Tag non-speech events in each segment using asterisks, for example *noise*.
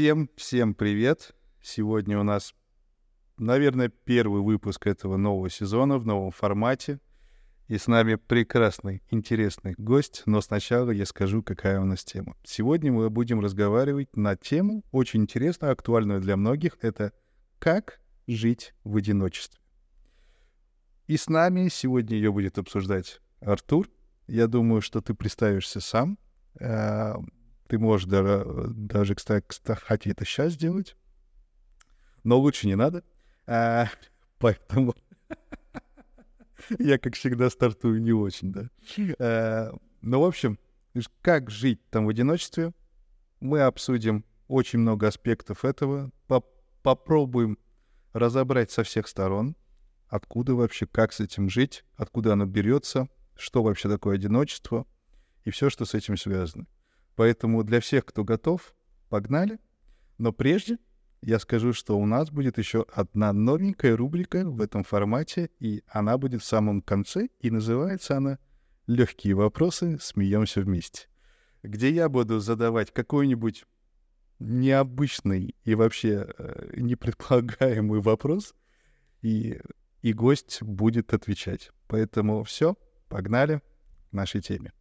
Всем-всем привет! Сегодня у нас, наверное, первый выпуск этого нового сезона в новом формате. И с нами прекрасный, интересный гость, но сначала я скажу, какая у нас тема. Сегодня мы будем разговаривать на тему, очень интересную, актуальную для многих, это «Как жить в одиночестве?». И с нами сегодня ее будет обсуждать Артур. Я думаю, что ты представишься сам. Ты можешь даже, даже кстати, кстати, это сейчас сделать, но лучше не надо. А, поэтому *laughs* я, как всегда, стартую не очень, да. А, ну, в общем, как жить там в одиночестве, мы обсудим очень много аспектов этого, попробуем разобрать со всех сторон, откуда вообще, как с этим жить, откуда оно берется, что вообще такое одиночество и все, что с этим связано. Поэтому для всех, кто готов, погнали. Но прежде я скажу, что у нас будет еще одна новенькая рубрика в этом формате, и она будет в самом конце, и называется она «Легкие вопросы. Смеемся вместе», где я буду задавать какой-нибудь необычный и вообще э, непредполагаемый вопрос, и, и гость будет отвечать. Поэтому все, погнали к нашей теме.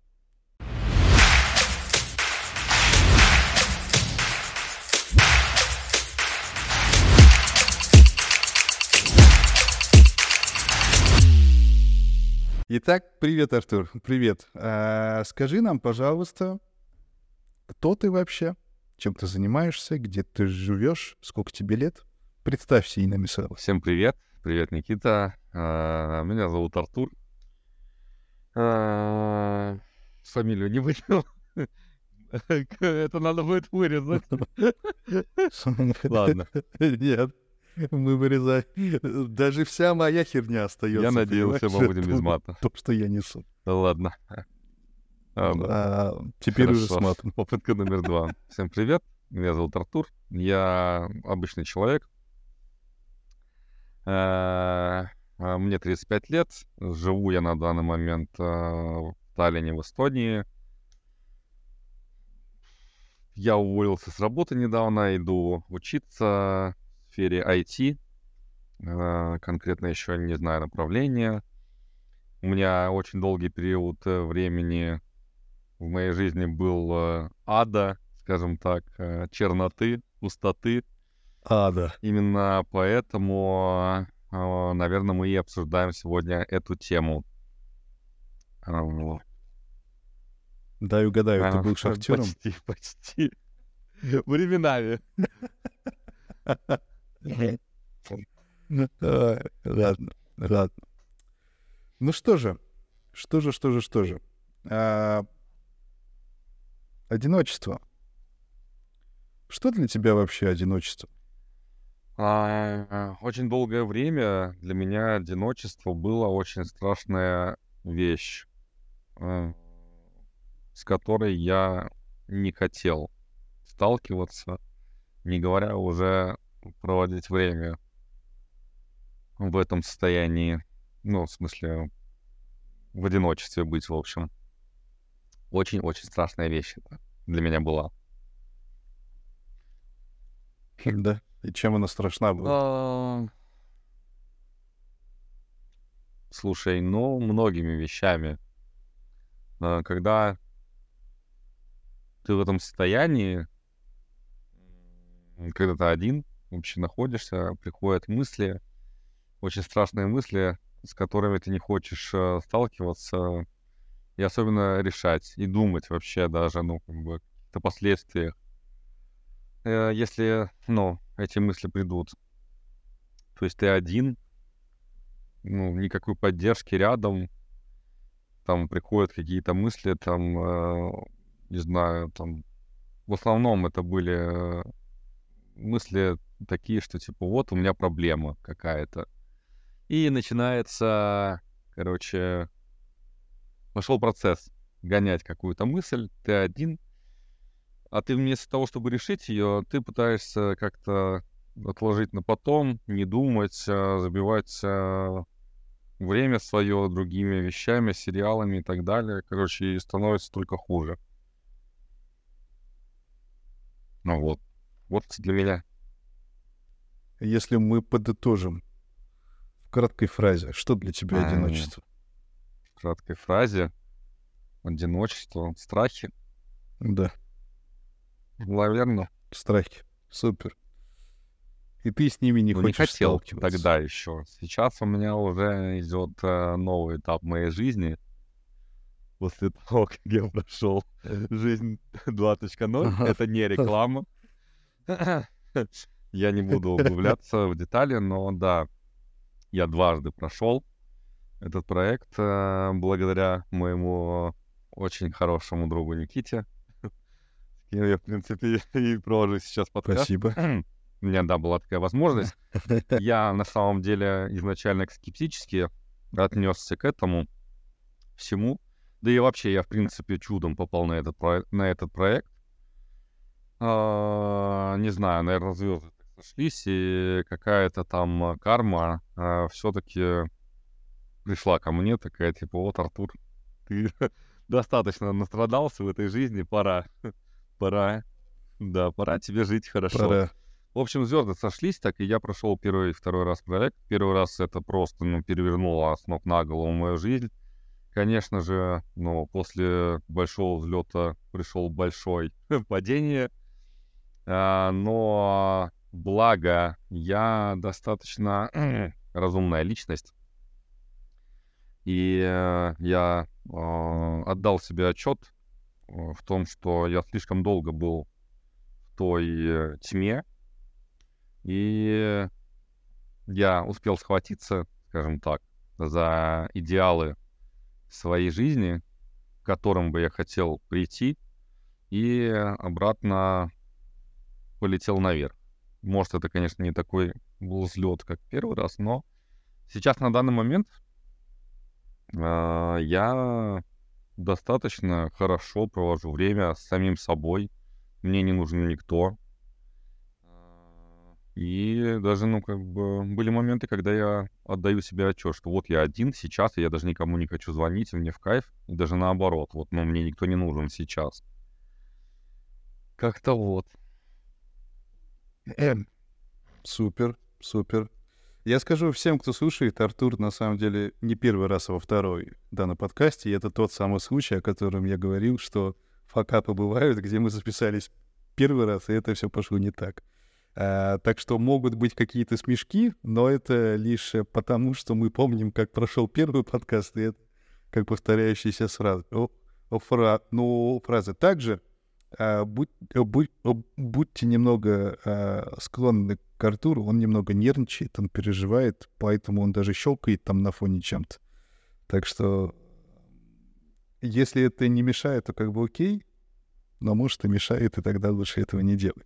Итак, привет, Артур. Привет. А, скажи нам, пожалуйста, кто ты вообще, чем ты занимаешься, где ты живешь, сколько тебе лет? Представься имя сразу. Всем привет. Привет, Никита. А, меня зовут Артур. А, фамилию не выделил. *laughs* Это надо будет вырезать. *laughs* Ладно. *laughs* Нет. Мы вырезаем. Даже вся моя херня остается. Я надеялся, мы будем без мата. То, что я несу. Да ладно. А, а, теперь уже с матом. Попытка номер два. Всем привет. Меня зовут Артур. Я обычный человек. А, мне 35 лет. Живу я на данный момент в Таллине, в Эстонии. Я уволился с работы недавно, иду учиться сфере IT, а, конкретно еще не знаю направления. У меня очень долгий период э, времени в моей жизни был э, ада, скажем так, э, черноты, пустоты. Ада. Именно поэтому, наверное, мы и обсуждаем сегодня эту тему. Дай угадаю, ты был шахтером? Почти, *laughs* почти. Временами. *laughs* Ладно, ладно. Ну что же, что же, что же, что же. А, одиночество. Что для тебя вообще одиночество? А, очень долгое время для меня одиночество было очень страшная вещь, а, с которой я не хотел сталкиваться, не говоря уже проводить время в этом состоянии. Ну, в смысле, в одиночестве быть, в общем. Очень-очень страшная вещь это для меня была. *laughs* Да. И чем она страшна была? Слушай, ну, многими вещами. А, когда ты в этом состоянии, когда ты один, вообще находишься, приходят мысли, очень страшные мысли, с которыми ты не хочешь э, сталкиваться, и особенно решать, и думать вообще даже, ну, как бы, о последствиях. Э, если, ну, эти мысли придут. То есть ты один, ну, никакой поддержки рядом, там приходят какие-то мысли, там, э, не знаю, там, в основном это были э, мысли такие, что типа вот у меня проблема какая-то. И начинается, короче, пошел процесс гонять какую-то мысль, ты один, а ты вместо того, чтобы решить ее, ты пытаешься как-то отложить на потом, не думать, а забивать а, время свое другими вещами, сериалами и так далее. Короче, и становится только хуже. Ну вот. Вот для меня. Если мы подытожим в краткой фразе, что для тебя одиночество? В краткой фразе одиночество, страхи. Да. Наверное. Страхи. Супер. И ты с ними не ну, хочешь не хотел тогда еще. Сейчас у меня уже идет э, новый этап моей жизни. После того, как я прошел *laughs* жизнь 2.0, это не *laughs* реклама. *laughs* Я не буду углубляться в детали, но да, я дважды прошел этот проект э, благодаря моему очень хорошему другу Никите, *laughs* с кем я, в принципе, *laughs* и провожу сейчас подкаст. Спасибо. *clears throat* У меня, да, была такая возможность. Я, на самом деле, изначально скептически отнесся к этому всему. Да и вообще, я, в принципе, чудом попал на этот, про... на этот проект. А, не знаю, наверное, звезды сошлись, и какая-то там карма а, все-таки пришла ко мне, такая, типа, вот, Артур, ты *laughs* достаточно настрадался в этой жизни, пора, *laughs* пора, да, пора тебе жить хорошо. Пора. В общем, звезды сошлись, так и я прошел первый и второй раз проект. Первый раз это просто ну, перевернуло с ног на голову мою жизнь. Конечно же, ну, после большого взлета пришел большое *laughs* падение. А, но благо я достаточно разумная личность. И э, я э, отдал себе отчет э, в том, что я слишком долго был в той э, тьме, и я успел схватиться, скажем так, за идеалы своей жизни, к которым бы я хотел прийти, и обратно полетел наверх. Может, это, конечно, не такой был взлет, как первый раз, но сейчас на данный момент э, я достаточно хорошо провожу время с самим собой. Мне не нужен никто. И даже, ну, как бы, были моменты, когда я отдаю себе отчет, что вот я один сейчас, и я даже никому не хочу звонить, и мне в кайф, и даже наоборот, вот, ну, мне никто не нужен сейчас. Как-то вот. Эм. Супер, супер. Я скажу всем, кто слушает, Артур на самом деле не первый раз, а во второй да, на подкасте. И это тот самый случай, о котором я говорил, что факапы бывают, где мы записались первый раз, и это все пошло не так. А, так что могут быть какие-то смешки, но это лишь потому, что мы помним, как прошел первый подкаст, и это как повторяющиеся сразу. О, о, фра... Ну, фразы. Также будь, будь, будьте немного а, склонны к Артуру, он немного нервничает, он переживает, поэтому он даже щелкает там на фоне чем-то. Так что, если это не мешает, то как бы окей, но может и мешает, и тогда лучше этого не делать.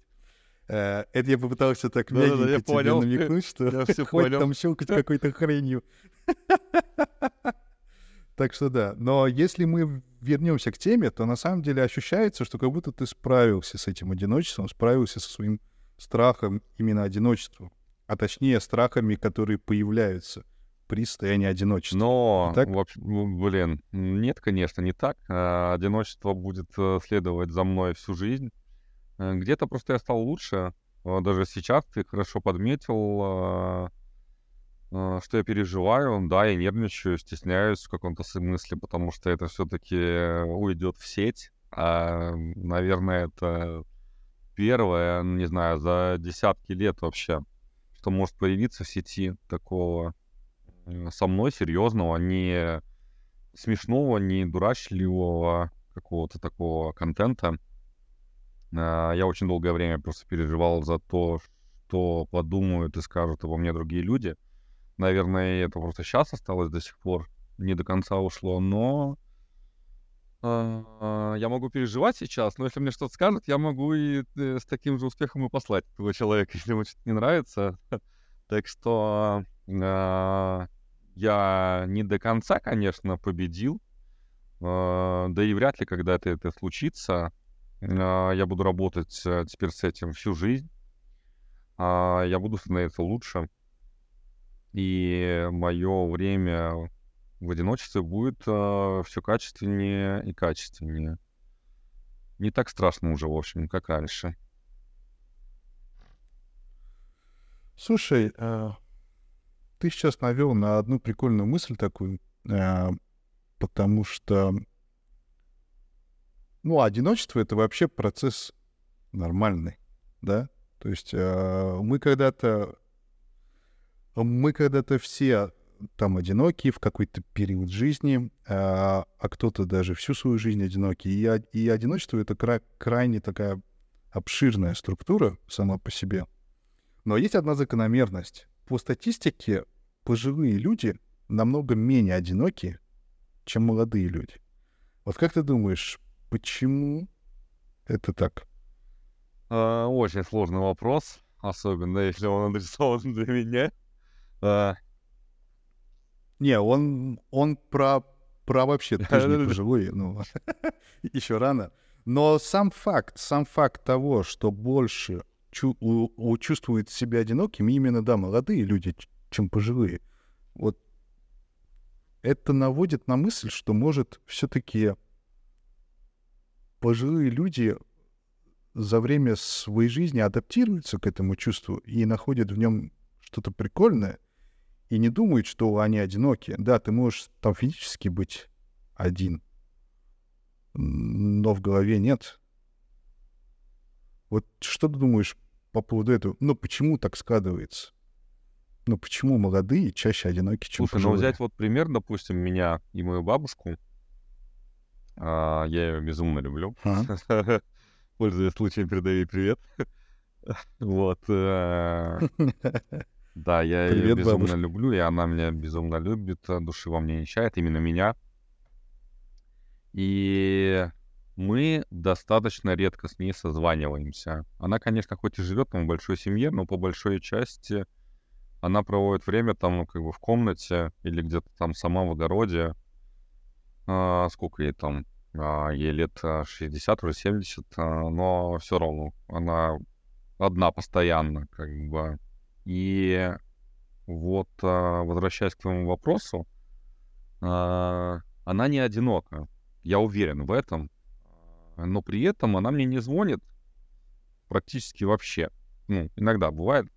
Uh, это я попытался так да, мягенько да, я тебе понял. намекнуть, что я все *laughs* хоть понял. там щелкать какой-то хренью. *laughs* Так что да. Но если мы вернемся к теме, то на самом деле ощущается, что как будто ты справился с этим одиночеством, справился со своим страхом именно одиночества, а точнее страхами, которые появляются при состоянии одиночества. Но, так? вообще, блин, нет, конечно, не так. А, одиночество будет э, следовать за мной всю жизнь. Э, где-то просто я стал лучше. А, даже сейчас ты хорошо подметил а, что я переживаю, да, я нервничаю, стесняюсь в каком-то смысле, потому что это все-таки уйдет в сеть. А, наверное, это первое, не знаю, за десятки лет вообще, что может появиться в сети такого э, со мной серьезного, не смешного, не дурачливого какого-то такого контента. А, я очень долгое время просто переживал за то, что подумают и скажут обо мне другие люди — Наверное, это просто сейчас осталось до сих пор, не до конца ушло, но э, я могу переживать сейчас, но если мне что-то скажут, я могу и э, с таким же успехом и послать этого человека, *laughs* если ему что-то не нравится. так что э, я не до конца, конечно, победил, э, да и вряд ли когда-то это случится. Я буду работать э, теперь с этим всю жизнь. Я буду становиться лучше и мое время в одиночестве будет э, все качественнее и качественнее. Не так страшно уже, в общем, как раньше. Слушай, а, ты сейчас навел на одну прикольную мысль такую, а, потому что, ну, одиночество — это вообще процесс нормальный, да? То есть а, мы когда-то мы когда-то все там одинокие в какой-то период жизни, а, а кто-то даже всю свою жизнь одинокий. И, и одиночество — это кра- крайне такая обширная структура сама по себе. Но есть одна закономерность. По статистике, пожилые люди намного менее одиноки, чем молодые люди. Вот как ты думаешь, почему это так? А, очень сложный вопрос, особенно если он адресован для меня. А, Не, он, он про, про вообще, *laughs* ты же не пожилой, ну, *laughs* еще рано. Но сам факт, сам факт того, что больше чу- у- у- чувствуют себя одинокими именно, да, молодые люди, чем пожилые. Вот это наводит на мысль, что, может, все-таки пожилые люди за время своей жизни адаптируются к этому чувству и находят в нем что-то прикольное, и не думают, что они одиноки. Да, ты можешь там физически быть один, но в голове нет. Вот что ты думаешь по поводу этого? Ну, почему так складывается? Ну, почему молодые чаще одиноки, чем Слушай, ну пожилые? взять вот пример, допустим, меня и мою бабушку. А, я ее безумно люблю. Ага. *laughs* Пользуясь случаем, передаю ей привет. *laughs* Вот. *laughs* Да, я ее Привет, безумно бабушка. люблю, и она меня безумно любит, а души во мне не чает, именно меня. И мы достаточно редко с ней созваниваемся. Она, конечно, хоть и живет там в большой семье, но по большой части она проводит время там, ну, как бы в комнате или где-то там сама в огороде. А, сколько ей там? А, ей лет а, 60, уже 70, а, но все равно она одна постоянно, как бы. И вот, а, возвращаясь к твоему вопросу, а, она не одинока. Я уверен в этом. Но при этом она мне не звонит практически вообще. Ну, иногда бывает,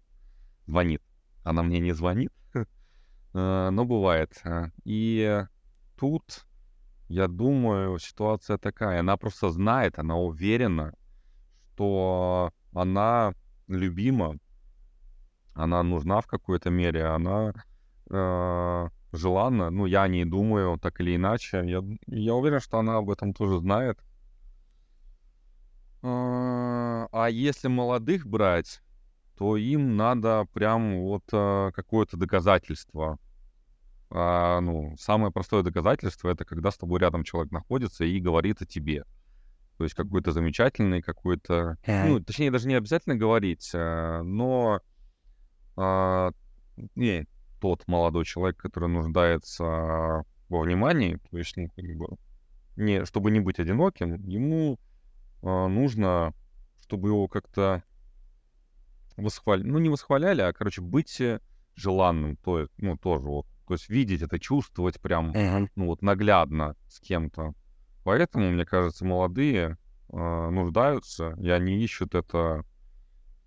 звонит. Она мне не звонит, *laughs* но бывает. А, И тут, я думаю, ситуация такая. Она просто знает, она уверена, что она любима, она нужна в какой-то мере, она э, желанна. Ну, я о ней думаю, так или иначе. Я, я уверен, что она об этом тоже знает. А а если молодых брать, то им надо прям вот а, какое-то доказательство. А, ну, самое простое доказательство это когда с тобой рядом человек находится и говорит о тебе. То есть какой-то замечательный, какой-то, ну, точнее даже не обязательно говорить, но а, не тот молодой человек, который нуждается во внимании, то есть, ну, как бы, не, чтобы не быть одиноким, ему а, нужно, чтобы его как-то восхваляли, ну, не восхваляли, а, короче, быть э, желанным, то есть, ну, тоже вот, то есть видеть это, чувствовать прям, ну, вот наглядно с кем-то. Поэтому, мне кажется, молодые а, нуждаются, и они ищут это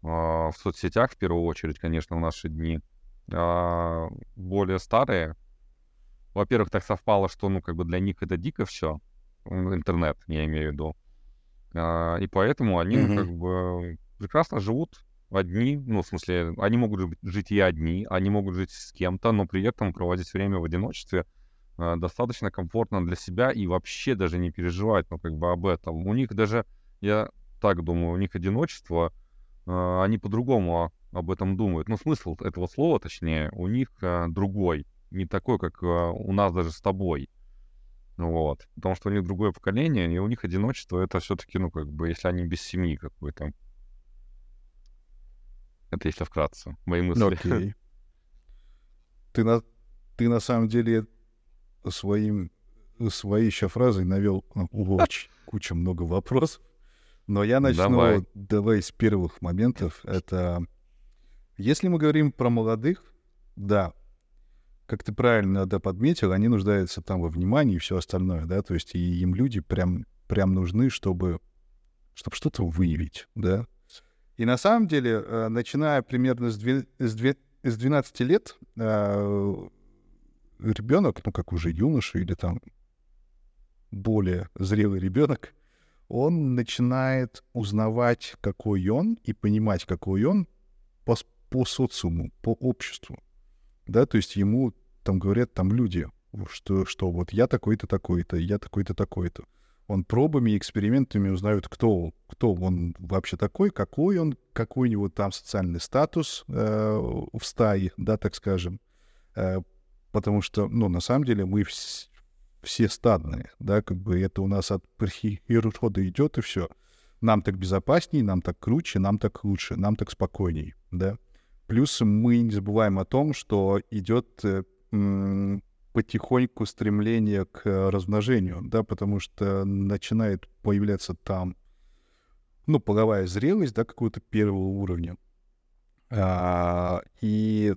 в соцсетях в первую очередь, конечно, в наши дни. А более старые, во-первых, так совпало, что, ну, как бы для них это дико все, интернет, я имею в виду. А, и поэтому они, ну, Мгм. как бы прекрасно живут одни, ну, в смысле, они могут жи- жить и одни, они могут жить с кем-то, но при этом проводить время в одиночестве а, достаточно комфортно для себя и вообще даже не переживать, ну, как бы об этом. У них даже, я так думаю, у них одиночество, а, они по-другому об этом думают. Ну, смысл этого слова, точнее, у них а, другой, не такой, как а, у нас даже с тобой. Вот. Потому что у них другое поколение, и у них одиночество это все-таки, ну, как бы, если они без семьи какой-то. Это если вкратце. Мои мысли. Ну, окей. *laughs* Ты на, ты на самом деле своим, своей еще фразой навел *laughs* очень кучу много вопросов. Но я начну, Давай. давай, с первых моментов. Это если мы говорим про молодых, да, как ты правильно да, подметил, они нуждаются там во внимании и все остальное, да, то есть и им люди прям, прям нужны, чтобы, чтобы что-то выявить, да. И на самом деле, э, начиная примерно с, две, с, две, с 12 лет, э, ребенок, ну как уже юноша или там более зрелый ребенок, он начинает узнавать, какой он, и понимать, какой он по, по социуму, по обществу. Да, то есть ему там говорят там люди, что, что вот я такой-то, такой-то, я такой-то, такой-то. Он пробами и экспериментами узнает, кто, кто он вообще такой, какой он, какой у него там социальный статус э, в стае, да, так скажем. Э, потому что, ну, на самом деле мы вс- все стадные, да, как бы это у нас от природы идет и все. Нам так безопаснее, нам так круче, нам так лучше, нам так спокойней, да. Плюс мы не забываем о том, что идет э, потихоньку стремление к размножению, да, потому что начинает появляться там, ну, половая зрелость, да, какого-то первого уровня. А, и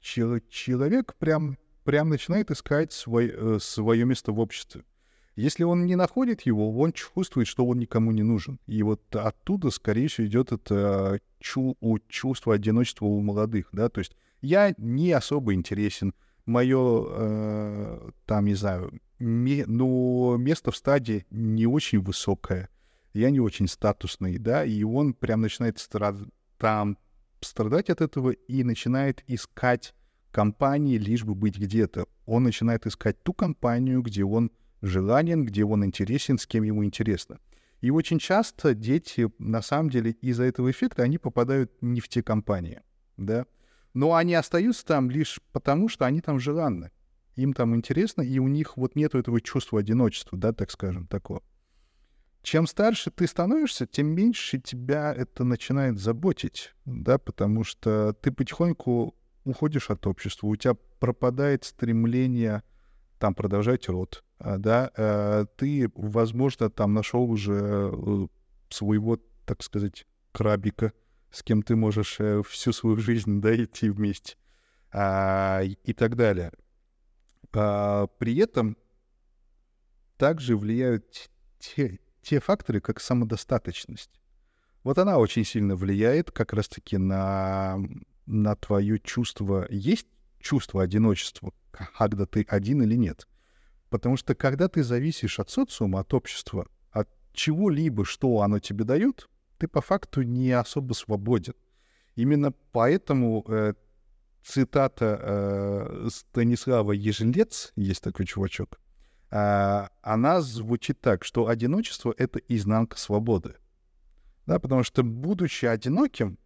чел- человек прям, прям начинает искать свой, э, свое место в обществе. Если он не находит его, он чувствует, что он никому не нужен. И вот оттуда, скорее всего, идет это чу- чувство одиночества у молодых, да, то есть я не особо интересен, мое, э, там, не знаю, ме, ну, место в стадии не очень высокое, я не очень статусный, да, и он прям начинает страд... там страдать от этого и начинает искать компании, лишь бы быть где-то. Он начинает искать ту компанию, где он желанен, где он интересен, с кем ему интересно. И очень часто дети, на самом деле, из-за этого эффекта, они попадают не в те компании, да но они остаются там лишь потому, что они там желанны. Им там интересно, и у них вот нет этого чувства одиночества, да, так скажем, такого. Чем старше ты становишься, тем меньше тебя это начинает заботить, да, потому что ты потихоньку уходишь от общества, у тебя пропадает стремление там продолжать род, а, да, э, ты, возможно, там нашел уже э, своего, так сказать, крабика, с кем ты можешь э, всю свою жизнь да, идти вместе а, и так далее. А, при этом также влияют те, те факторы, как самодостаточность. Вот она очень сильно влияет как раз-таки на, на твое чувство. Есть чувство одиночества, когда ты один или нет. Потому что когда ты зависишь от социума, от общества, от чего-либо, что оно тебе дает, ты по факту не особо свободен. Именно поэтому э, цитата э, Станислава Ежелец, есть такой чувачок, э, она звучит так, что одиночество — это изнанка свободы. Да, потому что, будучи одиноким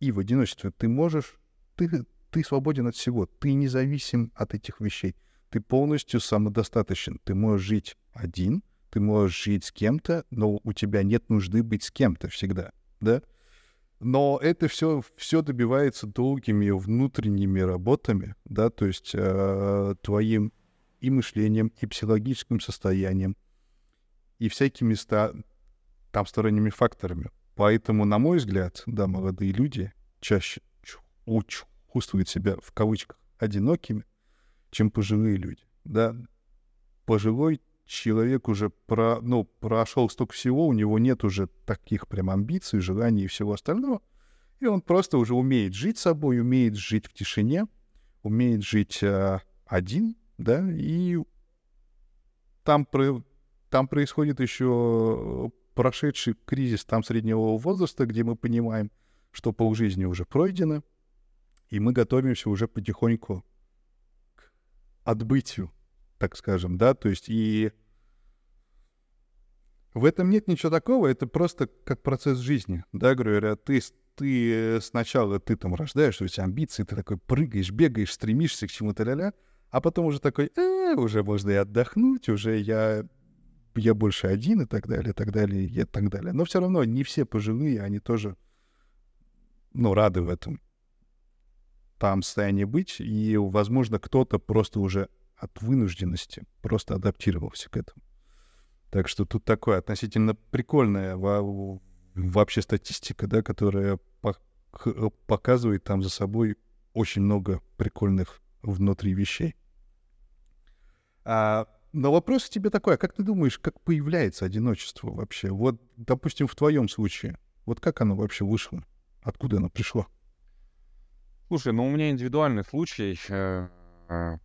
и, в одиночестве, ты можешь, ты, ты свободен от всего, ты независим от этих вещей, ты полностью самодостаточен, ты можешь жить один — ты можешь жить с кем-то, но у тебя нет нужды быть с кем-то всегда, да? Но это все, все добивается долгими внутренними работами, да, то есть э, твоим и мышлением, и психологическим состоянием, и всякими ста, там сторонними факторами. Поэтому, на мой взгляд, да, молодые люди чаще чувствуют себя в кавычках одинокими, чем пожилые люди. Да, пожилой человек уже про, ну, прошел столько всего, у него нет уже таких прям амбиций, желаний и всего остального. И он просто уже умеет жить собой, умеет жить в тишине, умеет жить э, один, да, и там, про, там происходит еще прошедший кризис там среднего возраста, где мы понимаем, что полжизни уже пройдено, и мы готовимся уже потихоньку к отбытию так скажем, да, то есть и в этом нет ничего такого, это просто как процесс жизни, да, говоря, ты, ты сначала, ты там рождаешь, у тебя амбиции, ты такой прыгаешь, бегаешь, стремишься к чему-то ля-ля, а потом уже такой, э, уже можно и отдохнуть, уже я, я больше один и так далее, и так далее, и так далее. Но все равно не все пожилые, они тоже, ну, рады в этом там состоянии быть, и, возможно, кто-то просто уже от вынужденности, просто адаптировался к этому. Так что тут такое относительно прикольная вообще статистика, да, которая показывает там за собой очень много прикольных внутри вещей. А, но вопрос тебе такой, а как ты думаешь, как появляется одиночество вообще? Вот, допустим, в твоем случае. Вот как оно вообще вышло? Откуда оно пришло? Слушай, ну у меня индивидуальный случай. Э,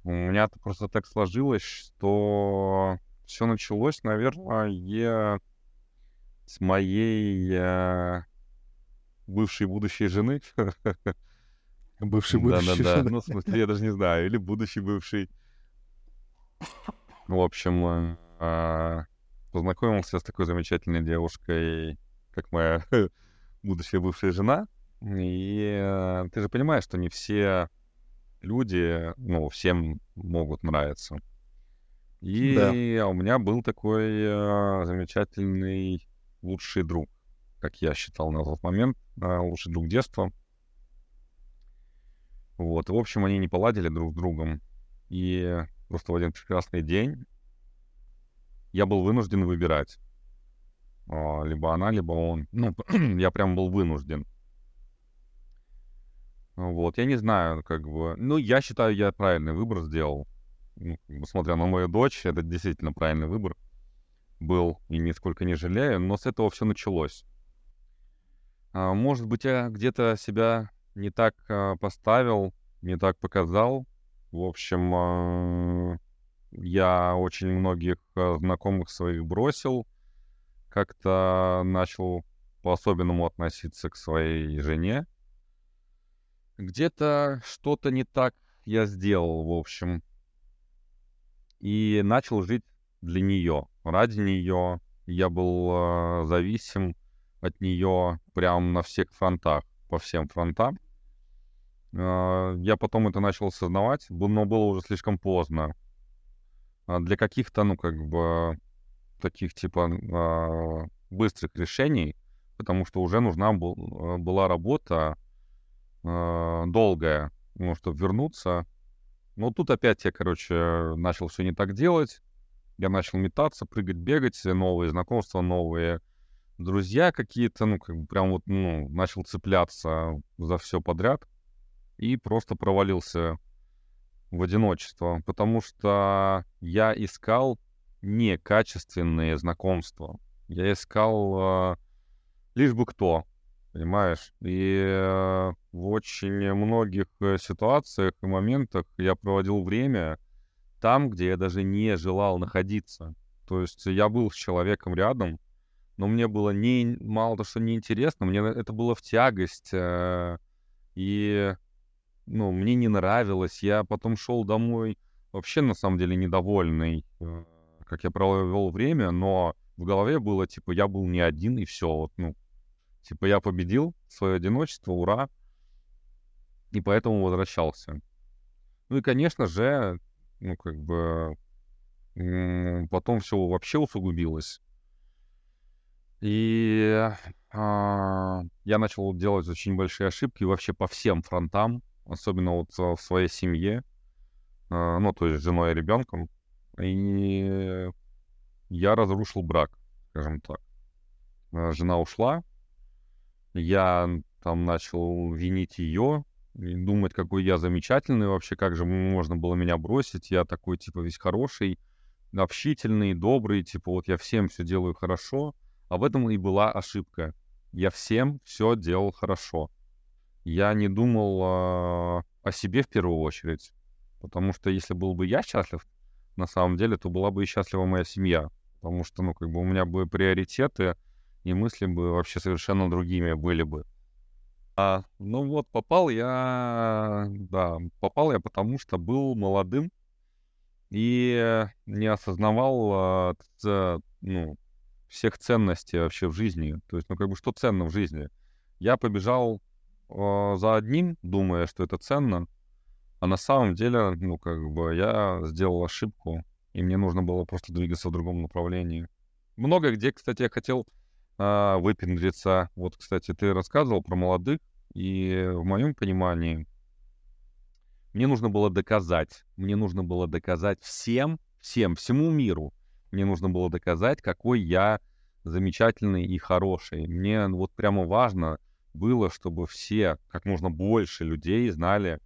у меня просто так сложилось, что все началось, наверное, с моей э, бывшей будущей жены. Бывший будущий. Да, да, да. Ну, в смысле, я даже не знаю. Или будущий бывший. В общем, познакомился с такой замечательной девушкой, как моя *laughs* будущая бывшая жена. И э, ты же понимаешь, что не все люди, ну, всем могут нравиться. И да. у меня был такой э, замечательный лучший друг, как я считал на тот момент, э, лучший друг детства. Вот, в общем, они не поладили друг с другом. И просто в один прекрасный день я был вынужден выбирать. А, либо она, либо он. *clears throat* Ну, *clears throat* я прям был вынужден. Вот, я не знаю, как бы... Ну, я считаю, я правильный выбор сделал. Ну, смотря на мою дочь, это действительно правильный выбор был, и нисколько не жалею, но с этого все началось. А, может быть, я где-то себя не так а, поставил, не так показал. В общем, а, я очень многих а, знакомых своих бросил, как-то начал по-особенному относиться к своей жене. Где-то что-то не так я сделал, в общем. И начал жить для нее, ради нее. Я был э, зависим от нее прям на всех фронтах, по всем фронтам. Э, я потом это начал осознавать, но было уже слишком поздно. А для каких-то, ну, как бы, таких типа э, быстрых решений, потому что уже нужна был, была работа долгая, ну, чтобы вернуться. Но тут опять я, короче, начал все не так делать. Я начал метаться, прыгать, бегать, новые знакомства, новые друзья какие-то, ну, как бы прям вот, ну, начал цепляться за все подряд и просто провалился в одиночество, потому что я искал некачественные знакомства. Я искал э, лишь бы кто, понимаешь? И э, в очень многих э, ситуациях и моментах я проводил время там, где я даже не желал находиться. То есть я был с человеком рядом, но мне было не мало то, что неинтересно, мне это было в тягость. Э, и ну, мне не нравилось. Я потом шел домой вообще на самом деле недовольный э, как я провел время, но в голове было, типа, я был не один, и все, вот, ну, типа, я победил свое одиночество, ура, и поэтому возвращался. Ну и, конечно же, ну, как бы, потом все вообще усугубилось. И а, я начал делать очень большие ошибки вообще по всем фронтам, особенно вот в своей семье, а, ну, то есть с женой и ребенком. И я разрушил брак, скажем так. Э, жена ушла, я там начал винить ее, и думать, какой я замечательный вообще, как же можно было меня бросить, я такой, типа, весь хороший, общительный, добрый, типа, вот я всем все делаю хорошо, а в этом и была ошибка. Я всем все делал хорошо. Я не думал э, о себе в первую очередь, потому что если был бы я счастлив, на самом деле, то была бы и счастлива моя семья. Потому что, ну, как бы у меня бы приоритеты, и мысли бы вообще совершенно другими были бы. А, ну вот, попал я, да, попал я потому, что был молодым и не осознавал, а, ну, всех ценностей вообще в жизни. То есть, ну, как бы, что ценно в жизни? Я побежал э, за одним, думая, что это ценно, а на самом деле, ну, как бы, я сделал ошибку, и мне нужно было просто двигаться в другом направлении. Много где, кстати, я хотел а, выпендриться. Вот, кстати, ты рассказывал про молодых, и в моем понимании мне нужно было доказать, мне нужно было доказать всем, всем, всему миру, мне нужно было доказать, какой я замечательный и хороший. Мне вот прямо важно было, чтобы все, как можно больше людей знали,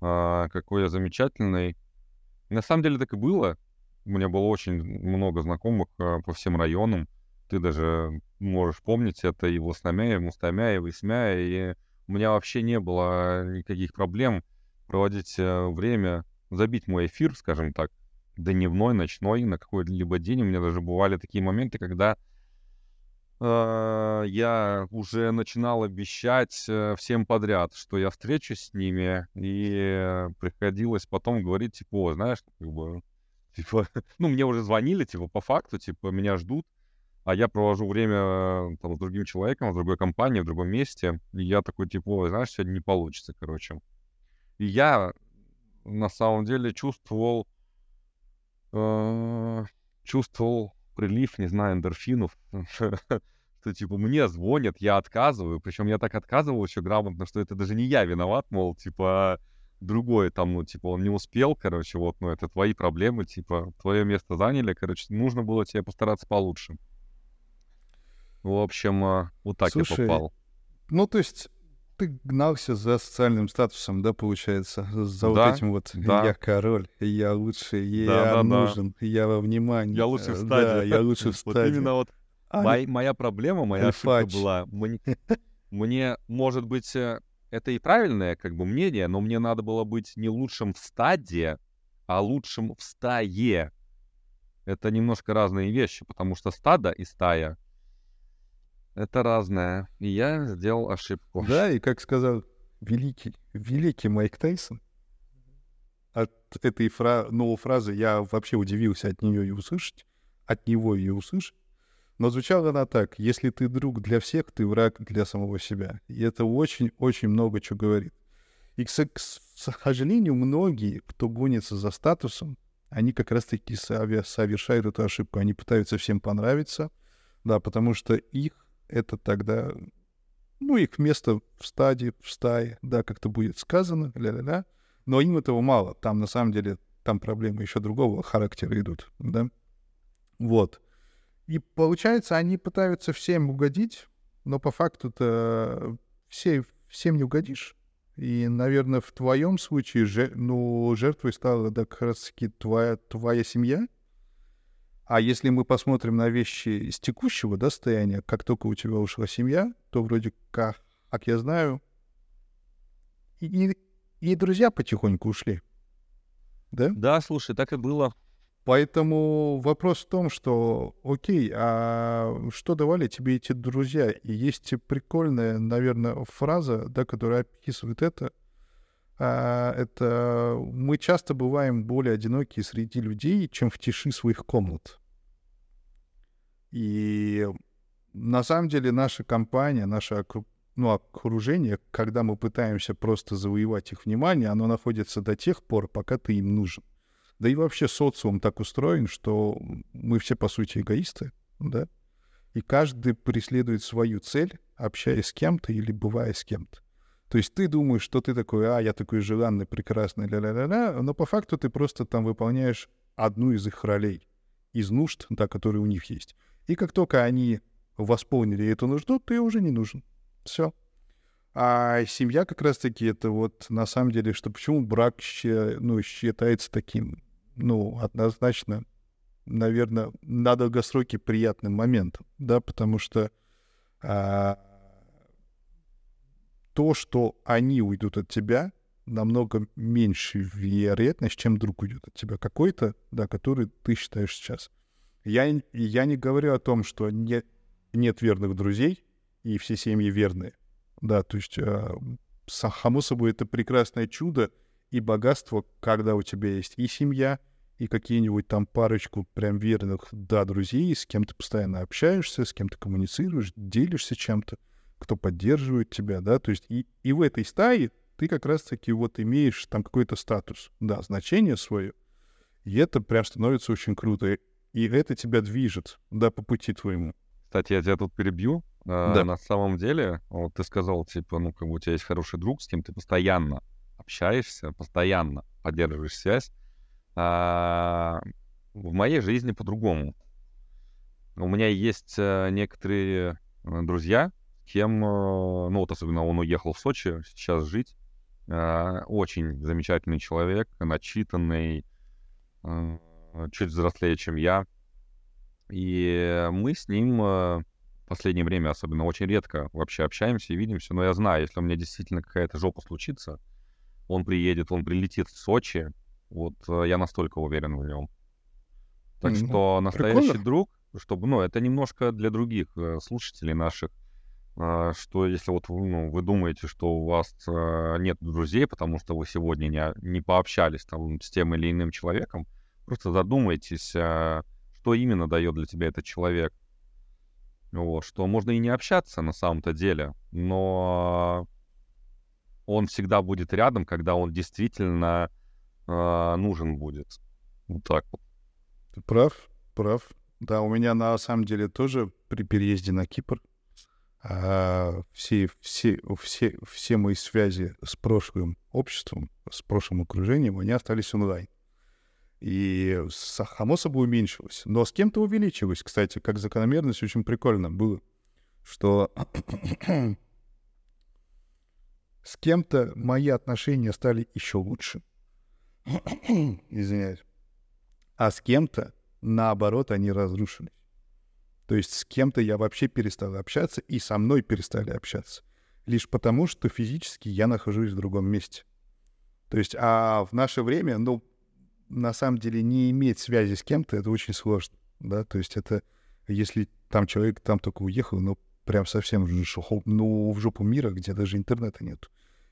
а, какой я замечательный. На самом деле так и было. У меня было очень много знакомых а, по всем районам. ты даже можешь помнить это и в Лосномя, и в Мустамя, и в Исмя, и у меня вообще не было никаких проблем проводить э, время, забить мой эфир, скажем так, дневной, ночной, на какой-либо день. У меня даже бывали такие моменты, когда я уже начинал обещать э, всем подряд, что я встречусь с ними, и приходилось потом говорить, типа, о, знаешь, как бы, *laughs* типа, ну, мне уже звонили, типа, по факту, типа, меня ждут, а я провожу время там, с другим человеком, в другой компании, в другом месте, и я такой, типа, знаешь, сегодня не получится, короче. И я на самом деле чувствовал, э, чувствовал прилив, не знаю, эндорфинов, *laughs* что, типа, мне звонят, я отказываю, причем я так отказывал еще грамотно, что это даже не я виноват, мол, типа, другой там, ну, типа, он не успел, короче, вот, ну, это твои проблемы, типа, твое место заняли, короче, нужно было тебе постараться получше. В общем, а, вот так Слушай, я попал. Ну, то есть ты гнался за социальным статусом, да, получается? За да, вот этим вот да. «я король», «я лучший», «я да, нужен», да. «я во внимании». Я лучше в э, стадии. Да, я лучше в стадии. *laughs* Вот именно вот а, моя, моя проблема, моя ошибка была. Мне, *laughs* мне, может быть, э, это и правильное как бы мнение, но мне надо было быть не лучшим в стадии, а лучшим в стае. Это немножко разные вещи, потому что стадо и стая — это разное. И я сделал ошибку. Да, и как сказал великий, великий Майк Тайсон, от этой фра... новой фразы я вообще удивился от нее и услышать, от него ее услышать. Но звучала она так. Если ты друг для всех, ты враг для самого себя. И это очень-очень много чего говорит. И, к, сожалению, многие, кто гонится за статусом, они как раз-таки совершают эту ошибку. Они пытаются всем понравиться, да, потому что их это тогда, ну, их место в стадии, в стае, да, как-то будет сказано, ля-ля-ля. Но им этого мало. Там, на самом деле, там проблемы еще другого характера идут, да. Вот. И получается, они пытаются всем угодить, но по факту-то все, всем не угодишь. И, наверное, в твоем случае, жер, ну, жертвой стала да, как раз-таки твоя, твоя семья — а если мы посмотрим на вещи из текущего да, состояния, как только у тебя ушла семья, то вроде как, как я знаю, и, и, и друзья потихоньку ушли. Да? Да, слушай, так и было. Поэтому вопрос в том, что, окей, а что давали тебе эти друзья? И есть прикольная, наверное, фраза, да, которая описывает это. А, это мы часто бываем более одинокие среди людей, чем в тиши своих комнат. И на самом деле наша компания, наше ну, окружение, когда мы пытаемся просто завоевать их внимание, оно находится до тех пор, пока ты им нужен. Да и вообще социум так устроен, что мы все, по сути, эгоисты, да? И каждый преследует свою цель, общаясь с кем-то или бывая с кем-то. То есть ты думаешь, что ты такой, а, я такой желанный, прекрасный, ля-ля-ля-ля, но по факту ты просто там выполняешь одну из их ролей, из нужд, да, которые у них есть. И как только они восполнили эту нужду, ты уже не нужен. Все. А семья как раз-таки это вот на самом деле, что почему брак ну, считается таким, ну, однозначно, наверное, на долгосроке приятным моментом, да, потому что а, то, что они уйдут от тебя, намного меньше вероятность, чем друг уйдет от тебя какой-то, да, который ты считаешь сейчас. Я, я не говорю о том, что не, нет верных друзей, и все семьи верные. Да, то есть, э, само собой, это прекрасное чудо и богатство, когда у тебя есть и семья, и какие-нибудь там парочку прям верных, да, друзей, с кем ты постоянно общаешься, с кем ты коммуницируешь, делишься чем-то, кто поддерживает тебя, да, то есть и, и в этой стае ты как раз-таки вот имеешь там какой-то статус, да, значение свое, и это прям становится очень круто и это тебя движет, да, по пути твоему. Кстати, я тебя тут перебью. А, да. На самом деле, вот ты сказал, типа, ну, как бы у тебя есть хороший друг, с кем ты постоянно общаешься, постоянно поддерживаешь связь. А в моей жизни по-другому. У меня есть э, некоторые э, друзья, кем, э, ну, вот особенно он уехал в Сочи сейчас жить. Очень замечательный человек, начитанный, чуть взрослее, чем я. И мы с ним э, в последнее время особенно очень редко вообще общаемся и видимся, но я знаю, если у меня действительно какая-то жопа случится, он приедет, он прилетит в Сочи, вот э, я настолько уверен в нем. Так Мгм. что настоящий Прикольно. друг, чтобы, ну, это немножко для других э, слушателей наших, а, что если вот вы, ну, вы думаете, что у вас э, нет друзей, потому что вы сегодня не, не пообщались там с тем или иным человеком, просто задумайтесь, а, что именно дает для тебя этот человек. Вот, что можно и не общаться на самом-то деле, но он всегда будет рядом, когда он действительно а, нужен будет. Вот так вот. Ты прав, прав. Да, у меня на самом деле тоже при переезде на Кипр а, все, все, все, все мои связи с прошлым обществом, с прошлым окружением, они остались онлайн. И с- само собой уменьшилось. Но с кем-то увеличилось, кстати, как закономерность очень прикольно было, что *coughs* с кем-то мои отношения стали еще лучше. *coughs* Извиняюсь. А с кем-то, наоборот, они разрушились. То есть с кем-то я вообще перестал общаться, и со мной перестали общаться. Лишь потому, что физически я нахожусь в другом месте. То есть, а в наше время, ну, на самом деле, не иметь связи с кем-то, это очень сложно, да, то есть это, если там человек там только уехал, ну, прям совсем в жопу, ну, в жопу мира, где даже интернета нет,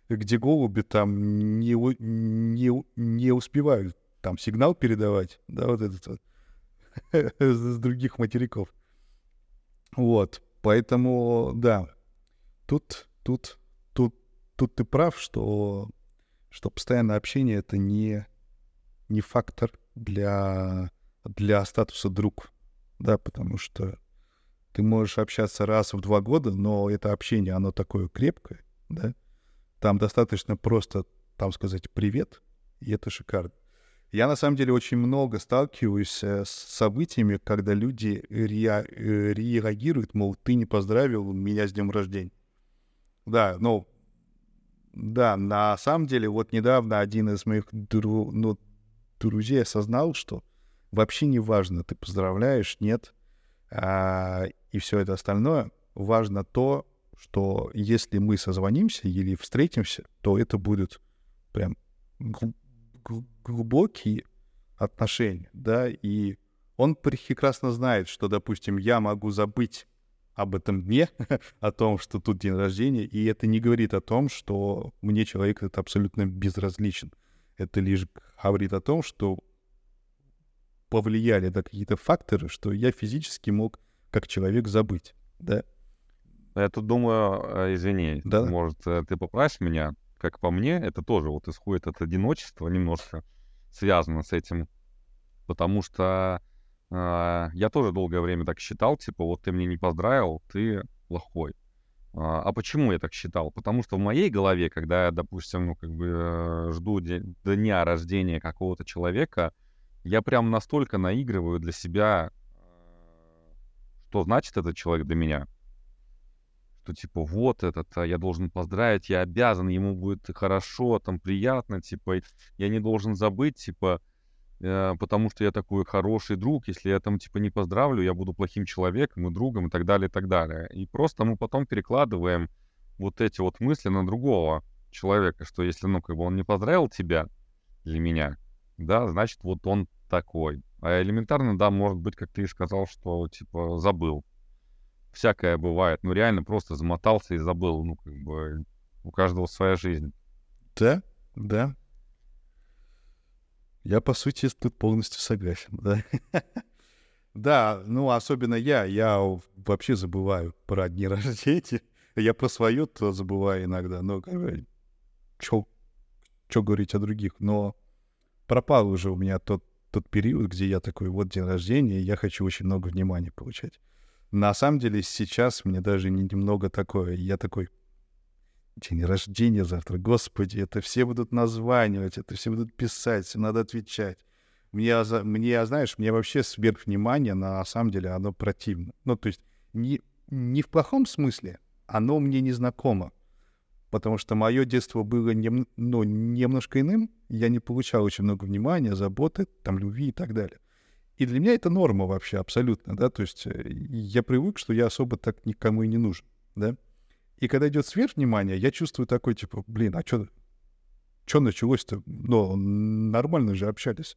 где голуби там не, не, не успевают там сигнал передавать, да, вот этот вот, *laughs* с других материков. Вот, поэтому, да, тут, тут, тут, тут ты прав, что, что постоянное общение — это не, не фактор для, для статуса друг, да, потому что ты можешь общаться раз в два года, но это общение, оно такое крепкое, да, там достаточно просто там сказать «привет», и это шикарно. Я на самом деле очень много сталкиваюсь э, с событиями, когда люди реа- э, реагируют, мол, ты не поздравил меня с днем рождения. Да, ну, да, на самом деле, вот недавно один из моих дру- ну, друзей осознал, что вообще не важно, ты поздравляешь, нет, а, и все это остальное. Важно то, что если мы созвонимся или встретимся, то это будут прям гл- гл- глубокие отношения, да, и он прекрасно знает, что, допустим, я могу забыть об этом дне, *laughs* о том, что тут день рождения, и это не говорит о том, что мне человек это абсолютно безразличен. Это лишь говорит о том, что повлияли да, какие-то факторы, что я физически мог как человек забыть, да. Я тут думаю, э, извини, Да. может, э, ты поправишь меня, как по мне, это тоже вот исходит от одиночества, немножко связано с этим, потому что а, я тоже долгое время так считал, типа, вот ты мне не поздравил, ты плохой. А а почему я так считал? Потому что в моей голове, когда я, допустим, ну, как бы э, жду дня рождения какого-то человека, я прям настолько наигрываю для себя, что значит этот человек для меня. Что типа вот этот, а, я должен поздравить, я обязан, ему будет хорошо, там приятно, типа, я не должен забыть, типа, потому что я такой хороший друг, если я там типа не поздравлю, я буду плохим человеком и другом и так далее, и так далее. И просто мы потом перекладываем вот эти вот мысли на другого человека, что если, ну, как бы он не поздравил тебя или меня, да, значит, вот он такой. А элементарно, да, может быть, как ты и сказал, что, типа, забыл. Всякое бывает. Ну, реально просто замотался и забыл. Ну, как бы у каждого своя жизнь. Да, да. Я, по сути, тут полностью согласен, да. Да, ну, особенно я. Я вообще забываю про дни рождения. Я про свое то забываю иногда, но что говорить о других. Но пропал уже у меня тот, тот период, где я такой, вот день рождения, и я хочу очень много внимания получать. На самом деле сейчас мне даже не немного такое. Я такой, день рождения завтра, господи, это все будут названивать, это все будут писать, всем надо отвечать. Мне, за- мне, знаешь, мне вообще сверхвнимание, на самом деле, оно противно. Ну, то есть не, не в плохом смысле, оно мне не знакомо. Потому что мое детство было нем- ну, немножко иным. Я не получал очень много внимания, заботы, там, любви и так далее. И для меня это норма вообще абсолютно, да, то есть э, я привык, что я особо так никому и не нужен, да. И когда идет сверхвнимание, я чувствую такой, типа, блин, а что что началось-то? Ну, нормально же общались.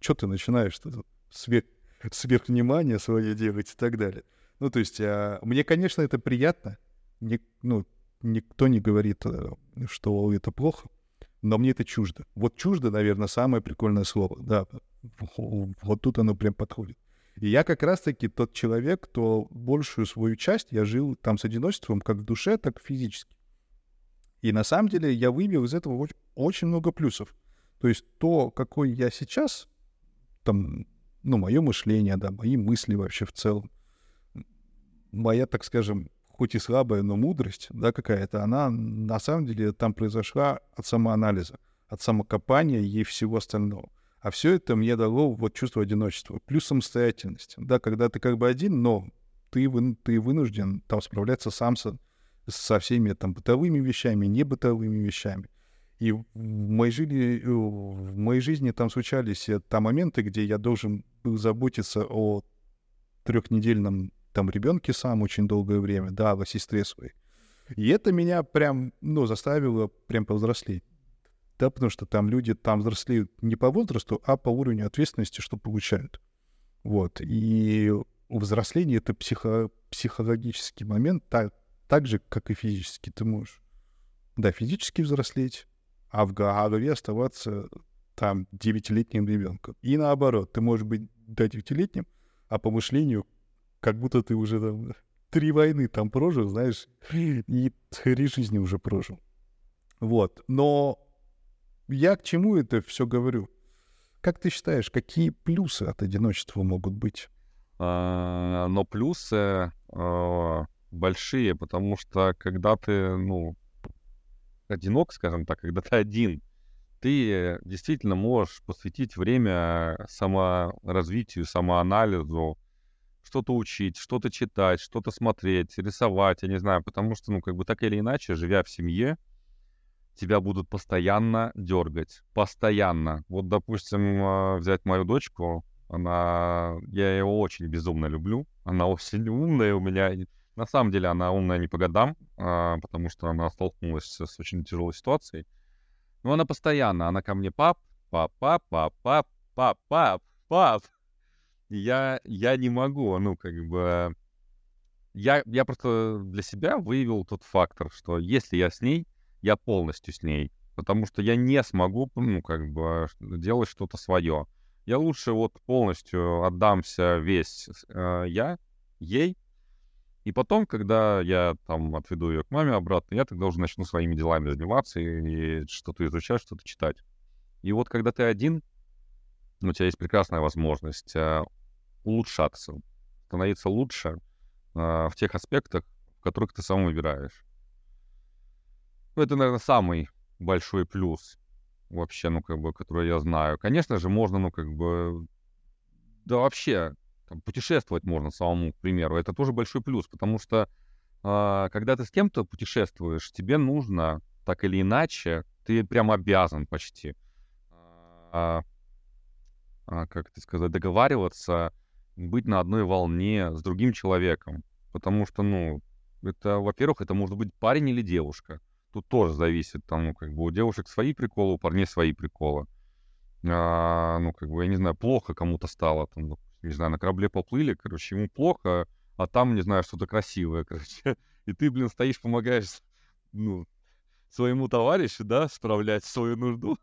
Что ты начинаешь-то сверх, сверхвнимание свое делать и так далее? Ну, то есть, а, мне, конечно, это приятно. Не, ну, никто не говорит, э, что это плохо, но мне это чуждо. Вот чуждо, наверное, самое прикольное слово. Да, вот тут оно прям подходит. И я как раз-таки тот человек, кто большую свою часть я жил там с одиночеством как в душе, так и физически. И на самом деле я выбил из этого очень, много плюсов. То есть то, какой я сейчас, там, ну, мое мышление, да, мои мысли вообще в целом, моя, так скажем, хоть и слабая, но мудрость, да, какая-то, она на самом деле там произошла от самоанализа, от самокопания и всего остального. А все это мне дало вот чувство одиночества, плюс самостоятельность. Да, когда ты как бы один, но ты, вы, ты вынужден там справляться сам со, со всеми там бытовыми вещами, не бытовыми вещами. И в моей жизни, в моей жизни там случались э, там моменты, где я должен был заботиться о трехнедельном там ребенке сам очень долгое время, да, о сестре своей. И это меня прям, ну, заставило прям повзрослеть. Да, потому что там люди там взрослеют не по возрасту, а по уровню ответственности, что получают. Вот. И у взросления это психо психологический момент, так, так же, как и физически. Ты можешь, да, физически взрослеть, а в голове оставаться там девятилетним ребенком. И наоборот, ты можешь быть да, девятилетним, а по мышлению как будто ты уже там *laughs* три войны там прожил, знаешь, и три жизни уже прожил. Вот. Но я к чему это все говорю? Как ты считаешь, какие плюсы от одиночества могут быть? А, но плюсы а, большие, потому что когда ты, ну, одинок, скажем так, когда ты один, ты действительно можешь посвятить время саморазвитию, самоанализу, что-то учить, что-то читать, что-то смотреть, рисовать, я не знаю, потому что, ну, как бы так или иначе, живя в семье, тебя будут постоянно дергать, постоянно. Вот, допустим, а, взять мою дочку, она, я ее очень безумно люблю, она очень умная у меня, на самом деле она умная не по годам, а, потому что она столкнулась с очень тяжелой ситуацией. Но она постоянно, она ко мне пап, пап, пап, пап, пап, пап, пап, пап. Я, я не могу, ну, как бы... Я, я просто для себя выявил тот фактор, что если я с ней, я полностью с ней. Потому что я не смогу, ну, как бы, делать что-то свое. Я лучше вот полностью отдамся весь э, я ей, и потом, когда я там отведу ее к маме обратно, я тогда уже начну своими делами заниматься и, и что-то изучать, что-то читать. И вот когда ты один, у тебя есть прекрасная возможность э, улучшаться, становиться лучше э, в тех аспектах, в которых ты сам выбираешь. Ну, это, наверное, самый большой плюс вообще, ну, как бы, который я знаю. Конечно же, можно, ну, как бы, да вообще, там, путешествовать можно самому, к примеру. Это тоже большой плюс, потому что э, когда ты с кем-то путешествуешь, тебе нужно так или иначе, ты прям обязан почти, э, э, как это сказать, договариваться, быть на одной волне с другим человеком. Потому что, ну, это, во-первых, это может быть парень или девушка. Тут тоже зависит, там, ну, как бы у девушек свои приколы, у парней свои приколы. А, ну, как бы, я не знаю, плохо кому-то стало, там, не знаю, на корабле поплыли, короче, ему плохо, а там, не знаю, что-то красивое, *laughs* короче. И ты, блин, стоишь, помогаешь, ну, своему товарищу, да, справлять свою нужду,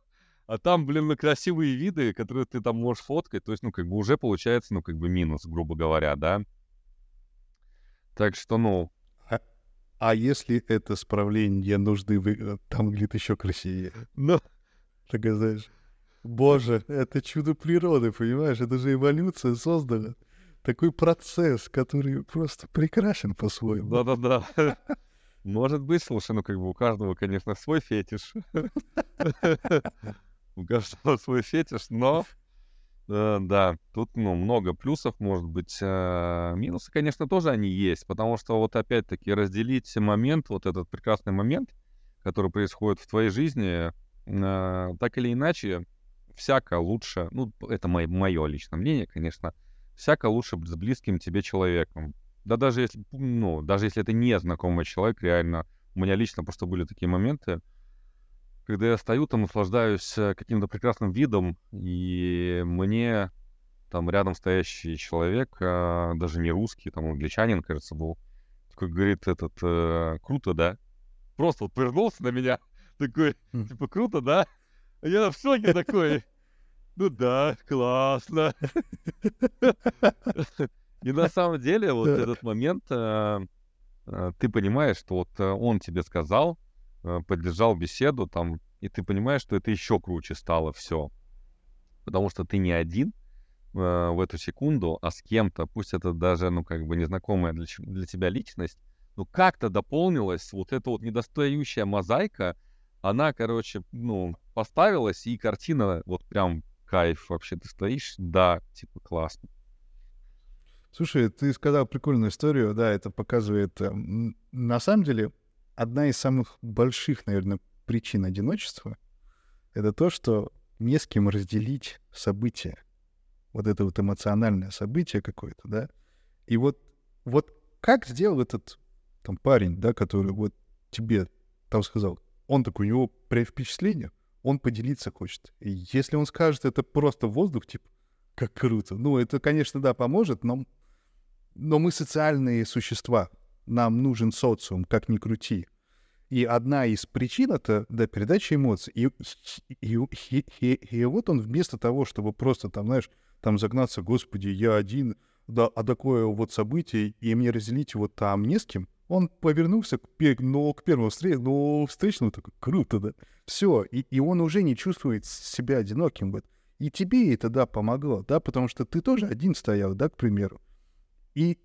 а там, блин, на красивые виды, которые ты там можешь фоткать, то есть, ну, как бы уже получается, ну, как бы минус, грубо говоря, да. Так что, ну... А, если это справление нужды вы... Э, там где-то еще красивее? Ну... Так знаешь... Боже, это чудо природы, понимаешь? Это же эволюция создана. Такой процесс, который просто прекрасен по-своему. Да-да-да. Может быть, слушай, ну как бы у каждого, конечно, свой фетиш. *laughs* У каждого свой фетиш, но да, тут ну, много плюсов, может быть. Э, минусы, конечно, тоже они есть, потому что вот опять-таки разделить момент, вот этот прекрасный момент, который происходит в твоей жизни, э, так или иначе, всяко лучше, ну, это мое, мое личное мнение, конечно, всяко лучше с близким тебе человеком. Да даже если, ну, даже если это не знакомый человек, реально, у меня лично просто были такие моменты, когда я стою там, наслаждаюсь э, каким-то прекрасным видом, и мне там рядом стоящий человек, а, даже не русский, там англичанин, кажется, был, такой говорит, этот, э, круто, да? Просто вот повернулся на меня, *laughs* такой, типа, круто, да? А я в шоке такой, ну да, классно. *laughs* И на самом деле вот этот момент, э, э, ты понимаешь, что вот он тебе сказал, поддержал беседу там, и ты понимаешь, что это еще круче стало все. Потому что ты не один, Э, в эту секунду, а с кем-то, пусть это даже, ну, как бы незнакомая для, для тебя личность, ну, как-то дополнилась вот эта вот недостающая мозаика, она, короче, ну, поставилась, и картина вот прям кайф вообще. Ты стоишь, да, типа, классно. Слушай, ты сказал прикольную историю, да, это показывает... Э, на самом деле, одна из самых больших, наверное, причин одиночества — это то, что не с кем разделить события вот это вот эмоциональное событие какое-то, да. И вот, вот как сделал этот там парень, да, который вот тебе там сказал, он такой, у него при впечатление, он поделиться хочет. И если он скажет, это просто воздух, типа, как круто. Ну, это, конечно, да, поможет, но, но мы социальные существа. Нам нужен социум, как ни крути. И одна из причин — это да, передача эмоций. И, и, и, и, и вот он вместо того, чтобы просто там, знаешь, там загнаться, господи, я один, да, а такое вот событие, и мне разделить его там не с кем, он повернулся к, ну, к первому встреч, ну, встречному, такой, круто, да. Все, и, и он уже не чувствует себя одиноким. Вот. И тебе это, да, помогло, да, потому что ты тоже один стоял, да, к примеру. И,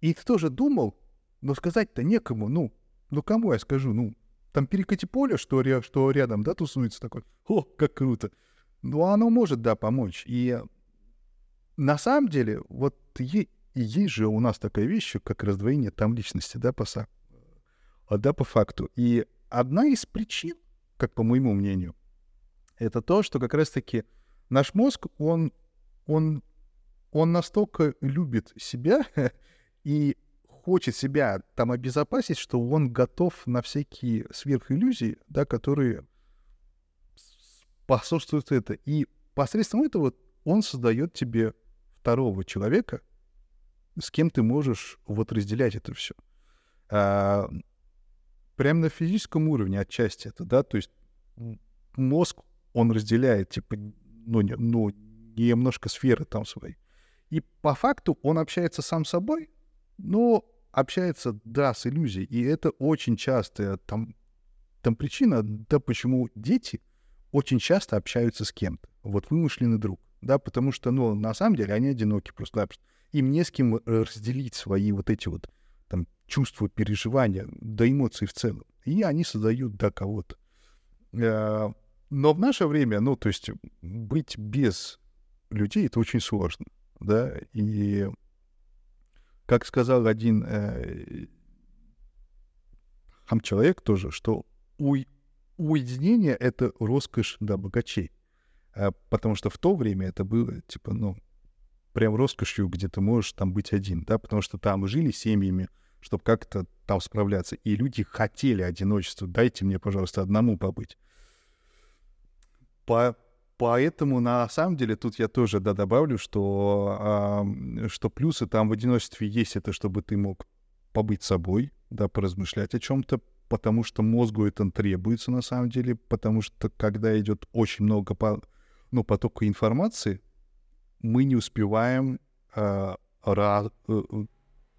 и ты тоже думал, но сказать-то некому, ну, ну кому я скажу, ну, там перекати поле, что, что рядом, да, тусуется такой, о, как круто. Ну, оно может, да, помочь. И на самом деле, вот есть же у нас такая вещь, как раздвоение там личности, да, по, а, да, по факту. И одна из причин, как по моему мнению, это то, что как раз-таки наш мозг, он, он, он настолько любит себя *laughs* и хочет себя там обезопасить, что он готов на всякие сверхиллюзии, да, которые способствуют это. И посредством этого он создает тебе второго человека, с кем ты можешь вот разделять это все. А, прямо на физическом уровне отчасти это, да, то есть мозг, он разделяет, типа, ну, не, ну, немножко сферы там свои. И по факту он общается сам с собой, но общается, да, с иллюзией. И это очень часто, там, там причина, да, почему дети очень часто общаются с кем-то. Вот вымышленный друг да, потому что, ну, на самом деле они одиноки просто. Им не с кем э, разделить свои вот эти вот там чувства, переживания, да эмоции в целом. И они создают, да, кого-то. Э, но в наше время, ну, то есть быть без людей — это очень сложно, да, и как сказал один э, там человек тоже, что у, уединение — это роскошь, да, богачей. А, потому что в то время это было, типа, ну, прям роскошью, где ты можешь там быть один, да, потому что там жили семьями, чтобы как-то там справляться. И люди хотели одиночества. Дайте мне, пожалуйста, одному побыть. По, поэтому, на самом деле, тут я тоже, да, добавлю, что, а, что плюсы там в одиночестве есть это, чтобы ты мог побыть собой, да, поразмышлять о чем-то, потому что мозгу это требуется на самом деле, потому что когда идет очень много по ну, потока информации, мы не успеваем э, раз, э, э,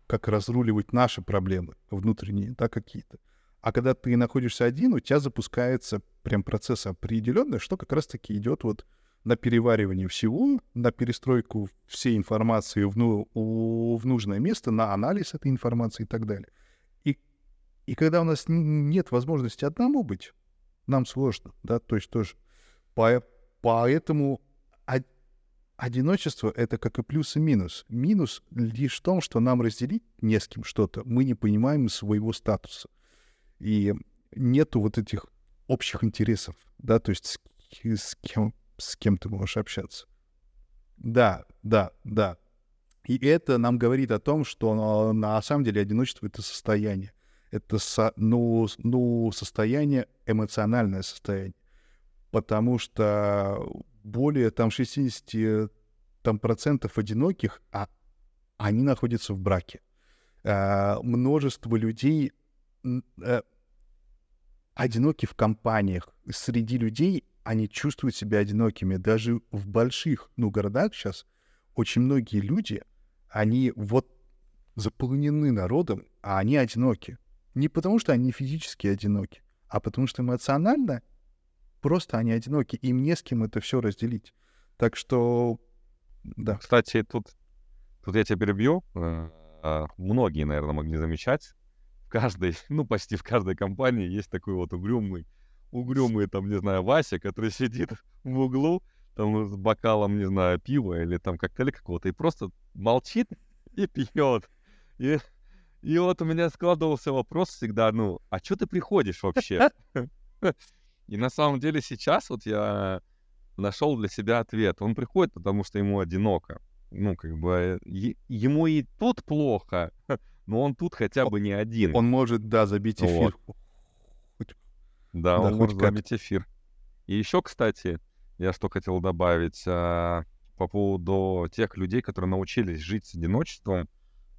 как разруливать наши проблемы внутренние, да, какие-то. А когда ты находишься один, у тебя запускается прям процесс определенный, что как раз-таки идет вот на переваривание всего, на перестройку всей информации в, ну, в нужное место, на анализ этой информации и так далее. И, и когда у нас нет возможности одному быть, нам сложно, да, то есть тоже. По, Поэтому одиночество — это как и плюс и минус. Минус лишь в том, что нам разделить не с кем что-то. Мы не понимаем своего статуса. И нету вот этих общих интересов, да, то есть с, с кем, с кем ты можешь общаться. Да, да, да. И это нам говорит о том, что на самом деле одиночество — это состояние. Это со, ну, ну, состояние, эмоциональное состояние. Потому что более там 60 там, процентов одиноких, а они находятся в браке. А, множество людей а, одиноки в компаниях. Среди людей они чувствуют себя одинокими. Даже в больших ну, городах сейчас очень многие люди — они вот заполнены народом, а они одиноки. Не потому, что они физически одиноки, а потому что эмоционально просто они одиноки, им не с кем это все разделить. Так что, да. Кстати, тут, тут я тебя перебью. Э, а, многие, наверное, могли замечать. Каждой, *laughs* ну, почти в каждой компании есть такой вот угрюмый, угрюмый, там, не знаю, Вася, который *laughs* сидит в углу, там, с бокалом, не знаю, пива или там коктейля какого-то, и просто молчит и пьет. И, и вот у меня складывался вопрос всегда, ну, а что ты приходишь вообще? *laughs* И на самом деле сейчас вот я нашел для себя ответ. Он приходит, потому что ему одиноко. Ну, как бы, ему и тут плохо, но он тут хотя бы не один. Он может, да, забить эфир. Вот. Да, да, он может как. забить эфир. И еще, кстати, я что хотел добавить а, по поводу тех людей, которые научились жить с одиночеством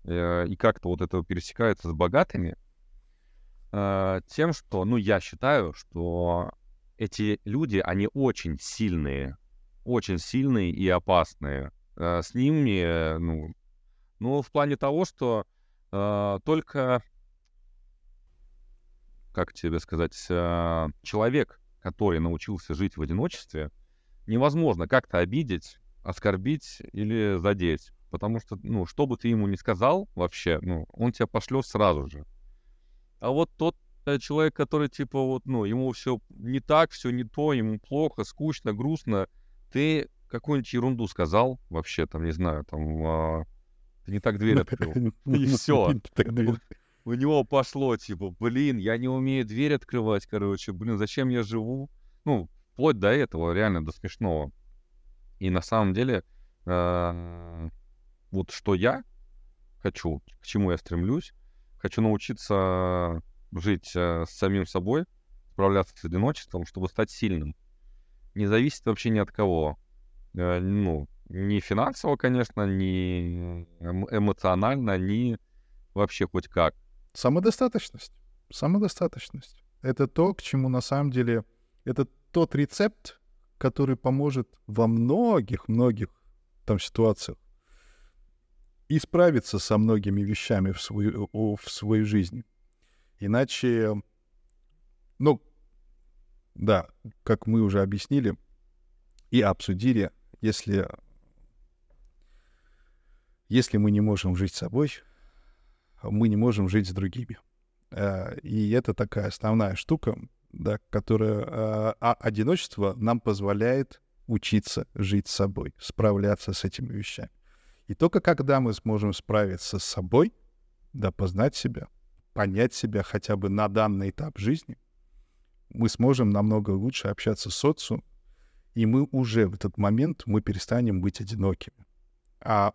э, и как-то вот это пересекается с богатыми, э, тем, что, ну, я считаю, что эти люди, они очень сильные, очень сильные и опасные. Э, с ними, ну, ну, в плане того, что э, только, как тебе сказать, э, человек, который научился жить в одиночестве, невозможно как-то обидеть, оскорбить или задеть. Потому что, ну, что бы ты ему ни сказал вообще, ну, он тебя пошлет сразу же. А вот тот э, человек, который, типа, вот, ну, ему все не так, все не то, ему плохо, скучно, грустно, ты какую-нибудь ерунду сказал, вообще, там, не знаю, там, а, ты не так дверь открыл. *laughs* И все. У него пошло, типа, блин, я не умею дверь открывать, короче, блин, зачем я живу? Ну, вплоть до этого, реально до смешного. И на самом деле, э, вот что я хочу, к чему я стремлюсь, хочу научиться жить э, с самим собой, справляться с одиночеством, чтобы стать сильным. Не зависит вообще ни от кого. Э, ну, ни финансово, конечно, ни эмоционально, ни вообще хоть как. Самодостаточность. Самодостаточность. Это то, к чему на самом деле... Это тот рецепт, который поможет во многих-многих там ситуациях и справиться со многими вещами в свою, в своей жизни. Иначе, ну, да, как мы уже объяснили и обсудили, если, если мы не можем жить собой, мы не можем жить с другими. Э, и это такая основная штука, да, которое, а, а одиночество нам позволяет учиться жить с собой, справляться с этими вещами. И только когда мы сможем справиться с собой, да, познать себя, понять себя хотя бы на данный этап жизни, мы сможем намного лучше общаться с социумом, и мы уже в этот момент мы перестанем быть одинокими. А,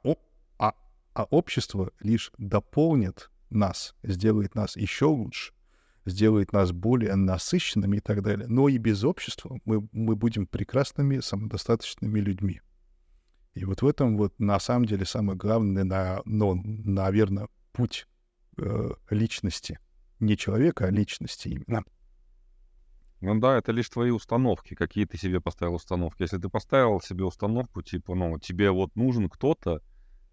а, общество лишь дополнит нас, сделает нас еще лучше, сделает нас более насыщенными и так далее. Но и без общества мы, мы будем прекрасными, самодостаточными людьми. И вот в этом вот на самом деле самое главное, на, но, наверное, путь э, личности. Не человека, а личности именно. Ну да, это лишь твои установки, какие ты себе поставил установки. Если ты поставил себе установку, типа, ну, тебе вот нужен кто-то,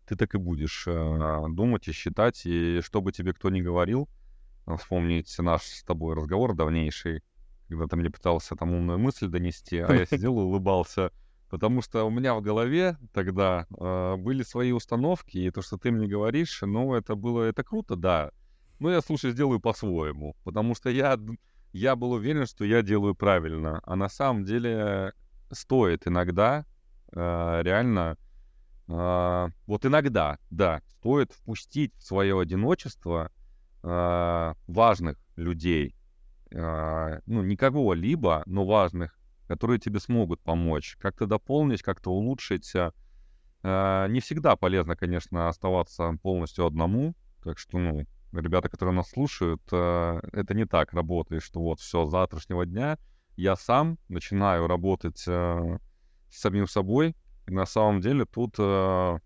ты так и будешь э, думать и считать, и что бы тебе кто ни говорил, вспомнить наш с тобой разговор давнейший, когда ты мне пытался там умную мысль донести, а я *laughs* сидел и улыбался. Потому что у меня в голове тогда э, были свои установки, и то, что ты мне говоришь, ну, это было, это круто, да. Но я, слушай, сделаю по-своему, потому что я, я был уверен, что я делаю правильно. А на самом деле стоит иногда э, реально, э, вот иногда, да, стоит впустить в свое одиночество э, важных людей, э, ну, не кого-либо, но важных которые тебе смогут помочь, как-то дополнить, как-то улучшить. Не всегда полезно, конечно, оставаться полностью одному, так что, ну, ребята, которые нас слушают, это не так работает, что вот все, с завтрашнего дня я сам начинаю работать с самим собой, и на самом деле тут по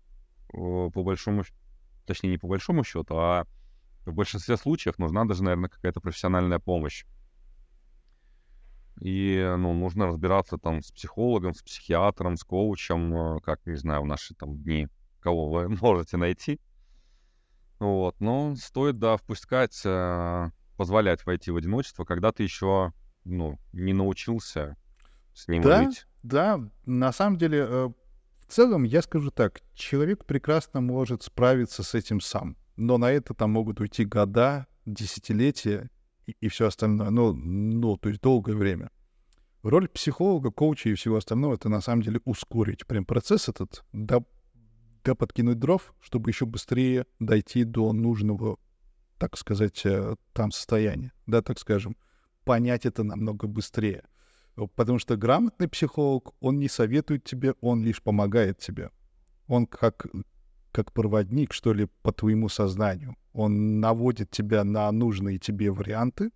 большому, точнее не по большому счету, а в большинстве случаев нужна даже, наверное, какая-то профессиональная помощь. И, ну, нужно разбираться там с психологом, с психиатром, с коучем, э, как, не знаю, в наши там дни, кого вы *laughs* можете найти. Вот, но стоит, да, впускать, э, позволять войти в одиночество, когда ты еще, ну, не научился с ним да, жить. Да, на самом деле, э, целом, я скажу так, человек прекрасно может справиться с этим сам, но на это там могут уйти года, десятилетия, и, и все остальное. Ну, ну, то есть долгое время. Роль психолога, коуча и всего остального — это на самом деле ускорить прям процесс этот, да, да подкинуть дров, чтобы еще быстрее дойти до нужного, так сказать, э, там состояния, да, так скажем, понять это намного быстрее. Потому что грамотный психолог, он не советует тебе, он лишь помогает тебе. Он как, как проводник, что ли, по твоему сознанию. Он наводит тебя на нужные тебе варианты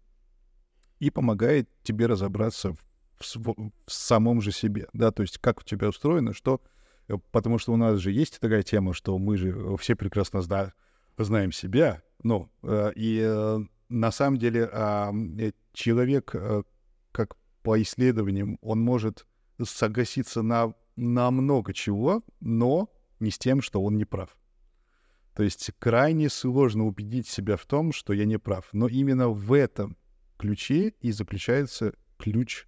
и помогает тебе разобраться в, в, в самом же себе, да, то есть как у тебя устроено, что... Э, потому что у нас же есть такая тема, что мы же все прекрасно зна, знаем себя, ну, э, и э, на самом деле э, человек, э, как по исследованиям, он может согласиться на, на много чего, но не с тем, что он не прав. То есть крайне сложно убедить себя в том, что я не прав. Но именно в этом ключе и заключается ключ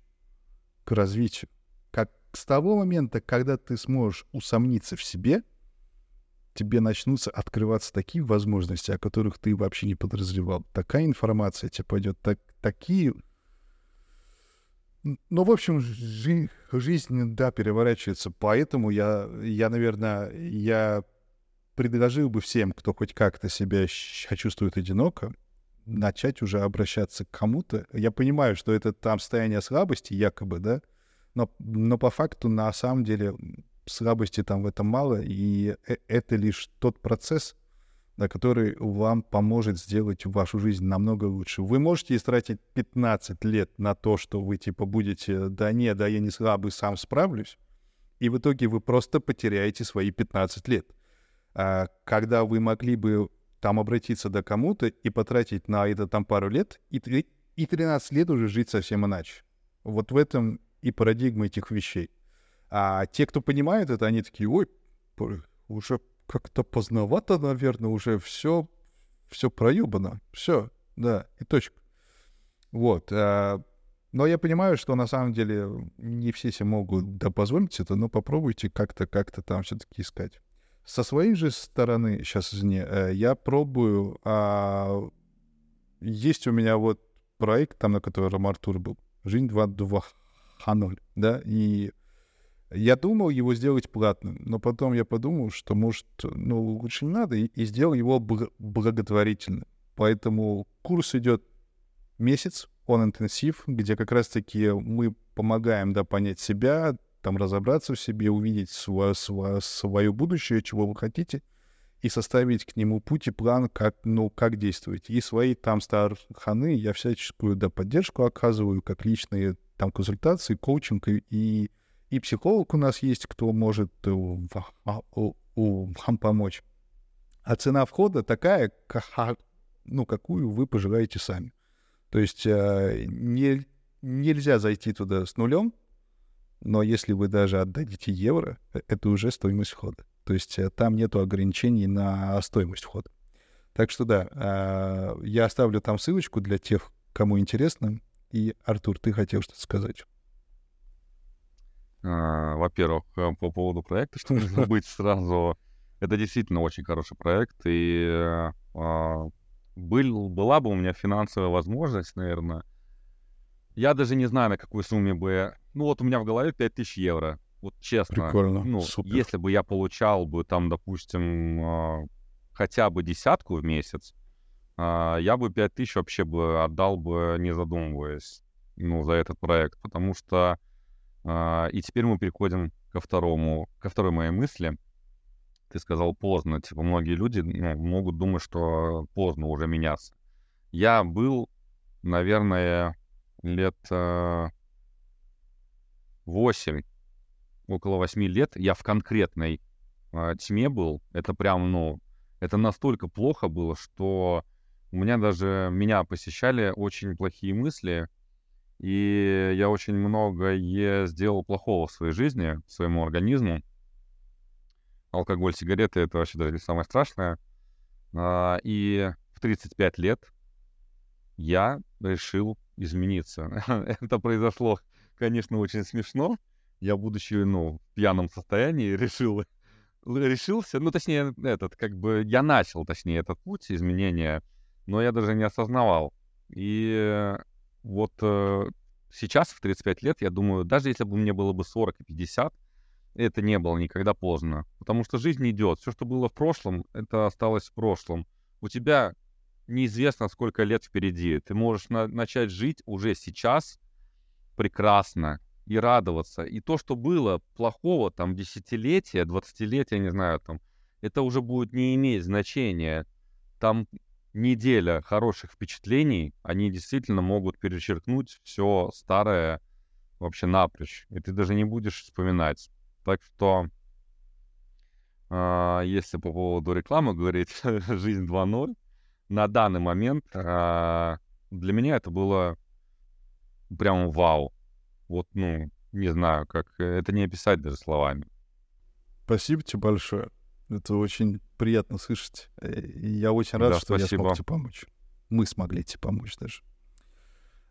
к развитию. Как с того момента, когда ты сможешь усомниться в себе, тебе начнутся открываться такие возможности, о которых ты вообще не подозревал. Такая информация тебе пойдет, так, такие... Ну, в общем, жи- жизнь, да, переворачивается. Поэтому я, я, наверное, я предложил бы всем, кто хоть как-то себя чувствует одиноко, начать уже обращаться к кому-то. Я понимаю, что это там состояние слабости, якобы, да, но, но по факту на самом деле слабости там в этом мало, и э, это лишь тот процесс, который вам поможет сделать вашу жизнь намного лучше. Вы можете истратить 15 лет на то, что вы типа будете, да не, да я не слабый, сам справлюсь, и в итоге вы просто потеряете свои 15 лет. А, когда вы могли бы там обратиться до кому-то и потратить на это там пару лет, и, и 13 лет уже жить совсем иначе. Вот в этом и парадигма этих вещей. А те, кто понимает это, они такие, ой, уже как-то поздновато, наверное, уже все, все проебано. Все, да, и точка. Вот. А, но я понимаю, что на самом деле не все себе могут да позволить это, но попробуйте как-то, как-то там все-таки искать. Со своей же стороны, сейчас, извини, э, я пробую... А, есть у меня вот проект, там, на котором Артур был, «Жизнь 2.2.0», да, и я думал его сделать платным, но потом я подумал, что, может, ну, лучше не надо, и, сделал его благотворительным. Поэтому курс идет месяц, он интенсив, где как раз-таки мы помогаем, да, понять себя, там разобраться в себе, увидеть свое, свое, свое будущее, чего вы хотите, и составить к нему путь и план, как, ну, как действовать. И свои там старханы я всяческую да, поддержку оказываю, как личные там консультации, коучинг и, и психолог у нас есть, кто может э, вам помочь. А цена входа такая, ну, какую вы пожелаете сами. То есть э, не, нельзя зайти туда с нулем, но если вы даже отдадите евро, э, это уже стоимость входа. То есть там нету ограничений на стоимость входа. Так что да, а, я оставлю там ссылочку для тех, кому интересно. И, Артур, ты хотел что-то сказать? А, во-первых, э, по поводу проекта, что нужно быть сразу. Это действительно очень хороший проект. И а, был, была бы у меня финансовая возможность, наверное, я даже не знаю, на какой сумме бы... Ну вот у меня в голове 5000 евро. Вот честно. Прикольно. Ну, Супер. если бы я получал бы там, допустим, а, хотя бы десятку в месяц, а, я бы 5000 вообще бы отдал бы, не задумываясь, ну, за этот проект. Потому что и теперь мы переходим ко второму, ко второй моей мысли. Ты сказал поздно. Типа многие люди ну, могут думать, что поздно уже меняться. Я был, наверное, лет э, 8, около 8 лет. Я в конкретной э, тьме был. Это прям, ну, это настолько плохо было, что у меня даже меня посещали очень плохие мысли, и я очень многое сделал плохого в своей жизни, своему организму. Алкоголь, сигареты — это вообще даже не самое страшное. А, и в 35 лет я решил измениться. *laughs* это произошло, конечно, очень смешно. Я, будучи, ну, в пьяном состоянии, решил, решился, ну, точнее, этот, как бы, я начал, точнее, этот путь изменения, но я даже не осознавал. И вот э, сейчас, в 35 лет, я думаю, даже если бы мне было бы 40 и 50, это не было никогда поздно. Потому что жизнь идет. Все, что было в прошлом, это осталось в прошлом. У тебя неизвестно, сколько лет впереди. Ты можешь на- начать жить уже сейчас прекрасно и радоваться. И то, что было плохого, там, десятилетия, двадцатилетия, не знаю, там, это уже будет не иметь значения. Там неделя хороших впечатлений, они действительно могут перечеркнуть все старое вообще напрочь. И ты даже не будешь вспоминать. Так что, э, если по поводу рекламы говорить, *laughs* жизнь 2.0, на данный момент э, для меня это было прям вау. Вот, ну, не знаю, как это не описать даже словами. Спасибо тебе большое. Это очень приятно слышать. Э, и я очень рад, Да, что я спасибо. смог тебе помочь. Мы смогли тебе помочь даже.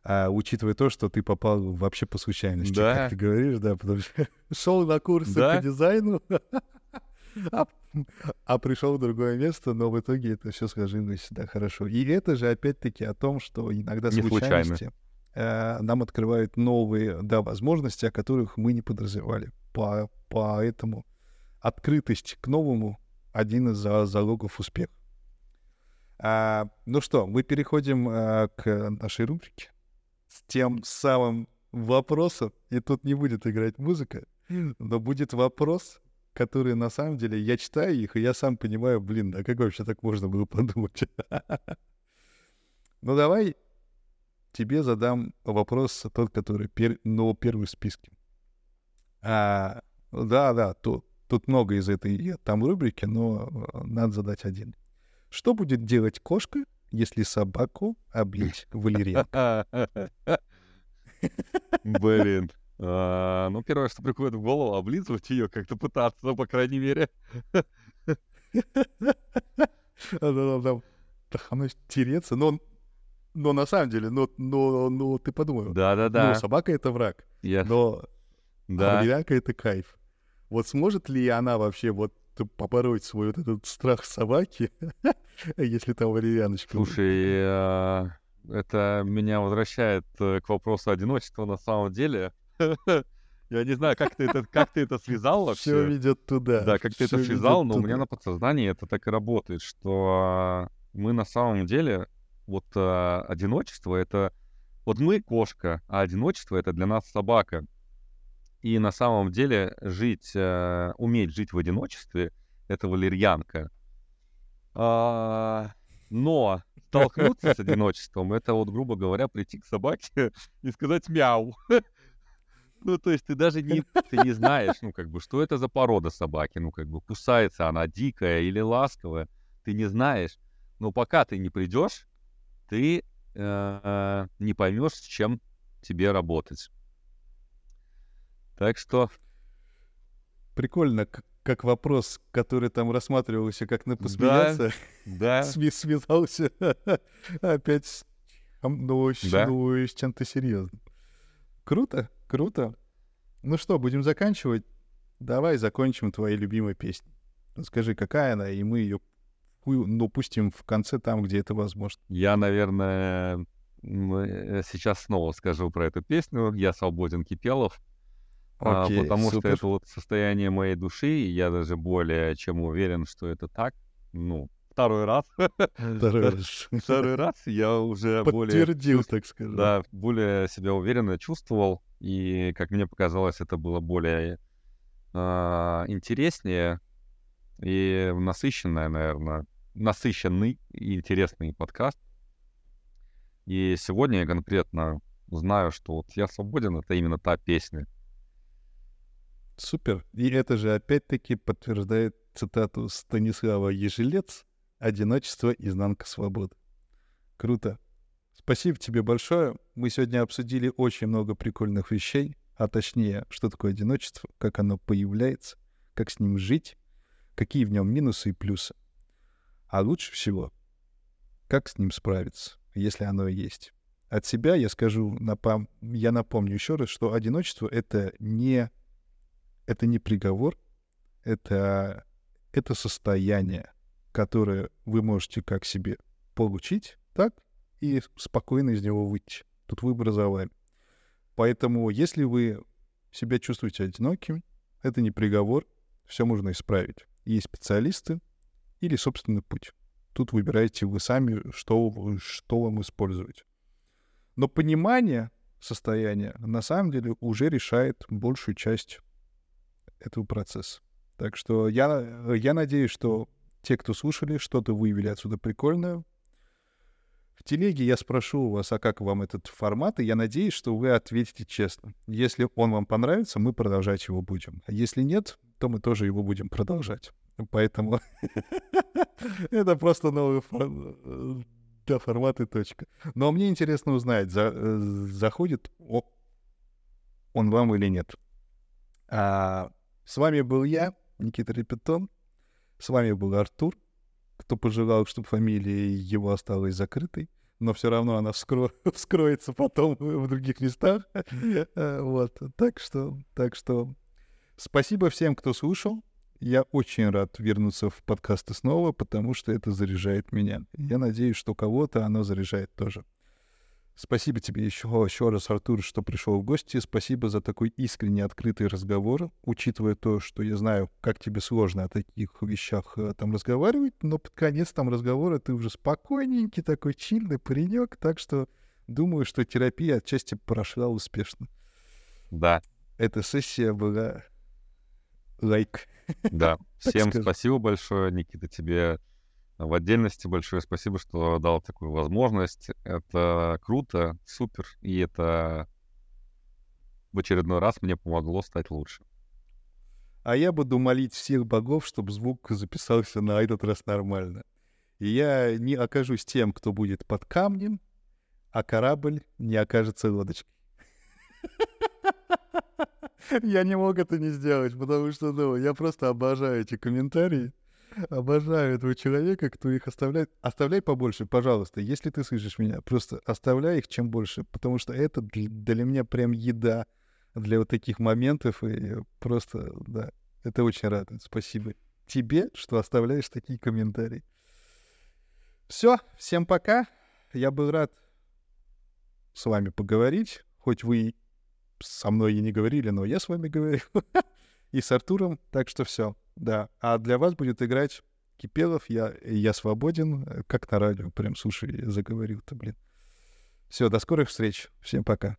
А, учитывая то, что ты попал вообще по случайности, Да. как ты говоришь, да, потому что *laughs* шел на курсы Да. по дизайну, *laughs* а, а пришел в другое место, но в итоге это все сложилось да, хорошо. И это же опять-таки о том, что иногда Не случайно. случайности э, нам открывают новые да, возможности, о которых мы не подразумевали. По, поэтому открытость к новому один из за- залогов успеха. А, ну что, мы переходим а, к нашей рубрике с тем самым вопросом, и тут не будет играть музыка, но будет вопрос, который на самом деле я читаю их, и я сам понимаю, блин, а как вообще так можно было подумать? *laughs* Ну давай тебе задам вопрос тот, который ну, первый в списке. А, да, да, тут, тут много из этой там рубрики, но э, надо задать один. Что будет делать кошка, если собаку облить валерьянкой? Блин. А, Ну, первое, что приходит в голову, облизывать ее, как-то пытаться, по крайней мере. Оно тереться, но, но на самом деле, но, но, но ты подумай, ну, Да-да-да. собака — это враг, Я- но Да. валерьянка — это кайф. Вот сможет ли она вообще вот побороть свой вот этот страх собаки, *laughs* если там валерьяночка? Слушай, а, это меня возвращает э, к вопросу одиночества на самом деле. *laughs* Я не знаю, как ты это, как ты это связал *laughs* Все вообще. ведет туда. Да, как ты это связал, но у меня на подсознании это так и работает, что мы на самом деле, вот одиночество это... Вот мы кошка, а одиночество это для нас собака. И на самом деле жить, э, уметь жить в одиночестве это валерьянка. А, но столкнуться с одиночеством это вот, грубо говоря, прийти к собаке *laughs* и сказать мяу. *laughs* Ну, то есть ты даже не, ты не знаешь, ну, как бы, что это за порода собаки, ну, как бы, кусается она дикая или ласковая, ты не знаешь. Но пока ты не придешь, ты э, не поймешь, с чем тебе работать. Так что, Прикольно, как вопрос, который там рассматривался, как на посмеяться, да, *laughs* сме- связался *laughs* опять с, ну, Да. ну, с чем-то серьезным. Круто, круто. Ну что, будем заканчивать? Давай закончим твоей любимой песней. Скажи, какая она, и мы ее ну, пустим в конце там, где это возможно. я, наверное, э, сейчас снова скажу про эту песню «Я свободен, Кипелов», а, Окей, потому супер. что это вот состояние моей души, и я даже более чем уверен, что это так. Ну, второй раз. *laughs* Второй раз. *laughs* Второй раз я уже более Подтвердил, так сказать. да, более себя уверенно чувствовал. И, как мне показалось, это было более э, интереснее и насыщенное, наверное, насыщенный и интересный подкаст. И сегодня я конкретно знаю, что вот «Я свободен» — это именно та песня. Супер. И это же опять-таки подтверждает цитату Станислава Ежелец «Одиночество — изнанка свободы». Круто. Спасибо тебе большое. Мы сегодня обсудили очень много прикольных вещей, а точнее, что такое одиночество, как оно появляется, как с ним жить, какие в нем минусы и плюсы. А лучше всего, как с ним справиться, если оно есть. От себя я скажу, напом... я напомню еще раз, что одиночество — это не, это не приговор, это, это состояние, которое вы можете как себе получить, так и спокойно из него выйти. Тут выбор за вами. Поэтому, если вы себя чувствуете одиноким, это не приговор, все можно исправить. Есть специалисты, или собственный путь. Тут выбираете вы сами, что, что вам использовать. Но понимание состояния на самом деле уже решает большую часть этого процесса. Так что я, я надеюсь, что те, кто слушали, что-то выявили отсюда прикольное. В телеге я спрошу у вас, а как вам этот формат, и я надеюсь, что вы ответите честно. Если он вам понравится, мы продолжать его будем. А если нет, то мы тоже его будем продолжать. Поэтому *laughs* это просто новый формат. Да, формат и точка. Но мне интересно узнать, за, заходит он вам или нет. А, с вами был я, Никита Репетон. С вами был Артур, кто пожелал, чтобы фамилия его осталась закрытой, но все равно она вскро... *laughs* вскроется потом в других местах. вот. Так что, так что спасибо всем, кто слушал. Я очень рад вернуться в подкасты снова, потому что это заряжает меня. Я надеюсь, что кого-то оно заряжает тоже. Спасибо тебе еще, еще раз, Артур, что пришел в гости. Спасибо за такой искренне открытый разговор, учитывая то, что я знаю, как тебе сложно о таких вещах э, там разговаривать, но под конец там разговора ты уже спокойненький, такой чильный паренек, так что думаю, что терапия отчасти прошла успешно. Да. Эта сессия была лайк. Да. *laughs* Всем спасибо большое, Никита, тебе в отдельности большое спасибо, что дал такую возможность. Это круто, супер, и это в очередной раз мне помогло стать лучше. А я буду молить всех богов, чтобы звук записался на этот раз нормально. И я не окажусь тем, кто будет под камнем, а корабль не окажется лодочкой. *laughs* Я не мог это не сделать, потому что, ну, я просто обожаю эти комментарии. Обожаю этого человека, кто их оставляет. Оставляй побольше, пожалуйста, если ты слышишь меня. Просто оставляй их чем больше, потому что это для меня прям еда для вот таких моментов. И просто, да, это очень радует. Спасибо тебе, что оставляешь такие комментарии. Все, всем пока. Я был рад с вами поговорить, хоть вы со мной и не говорили, но я с вами говорил. *laughs* и с Артуром, так что все, да. А для вас будет играть Кипелов, я, я свободен, э, как на радио, прям, слушай, заговорил-то, блин. Все, до скорых встреч, всем пока.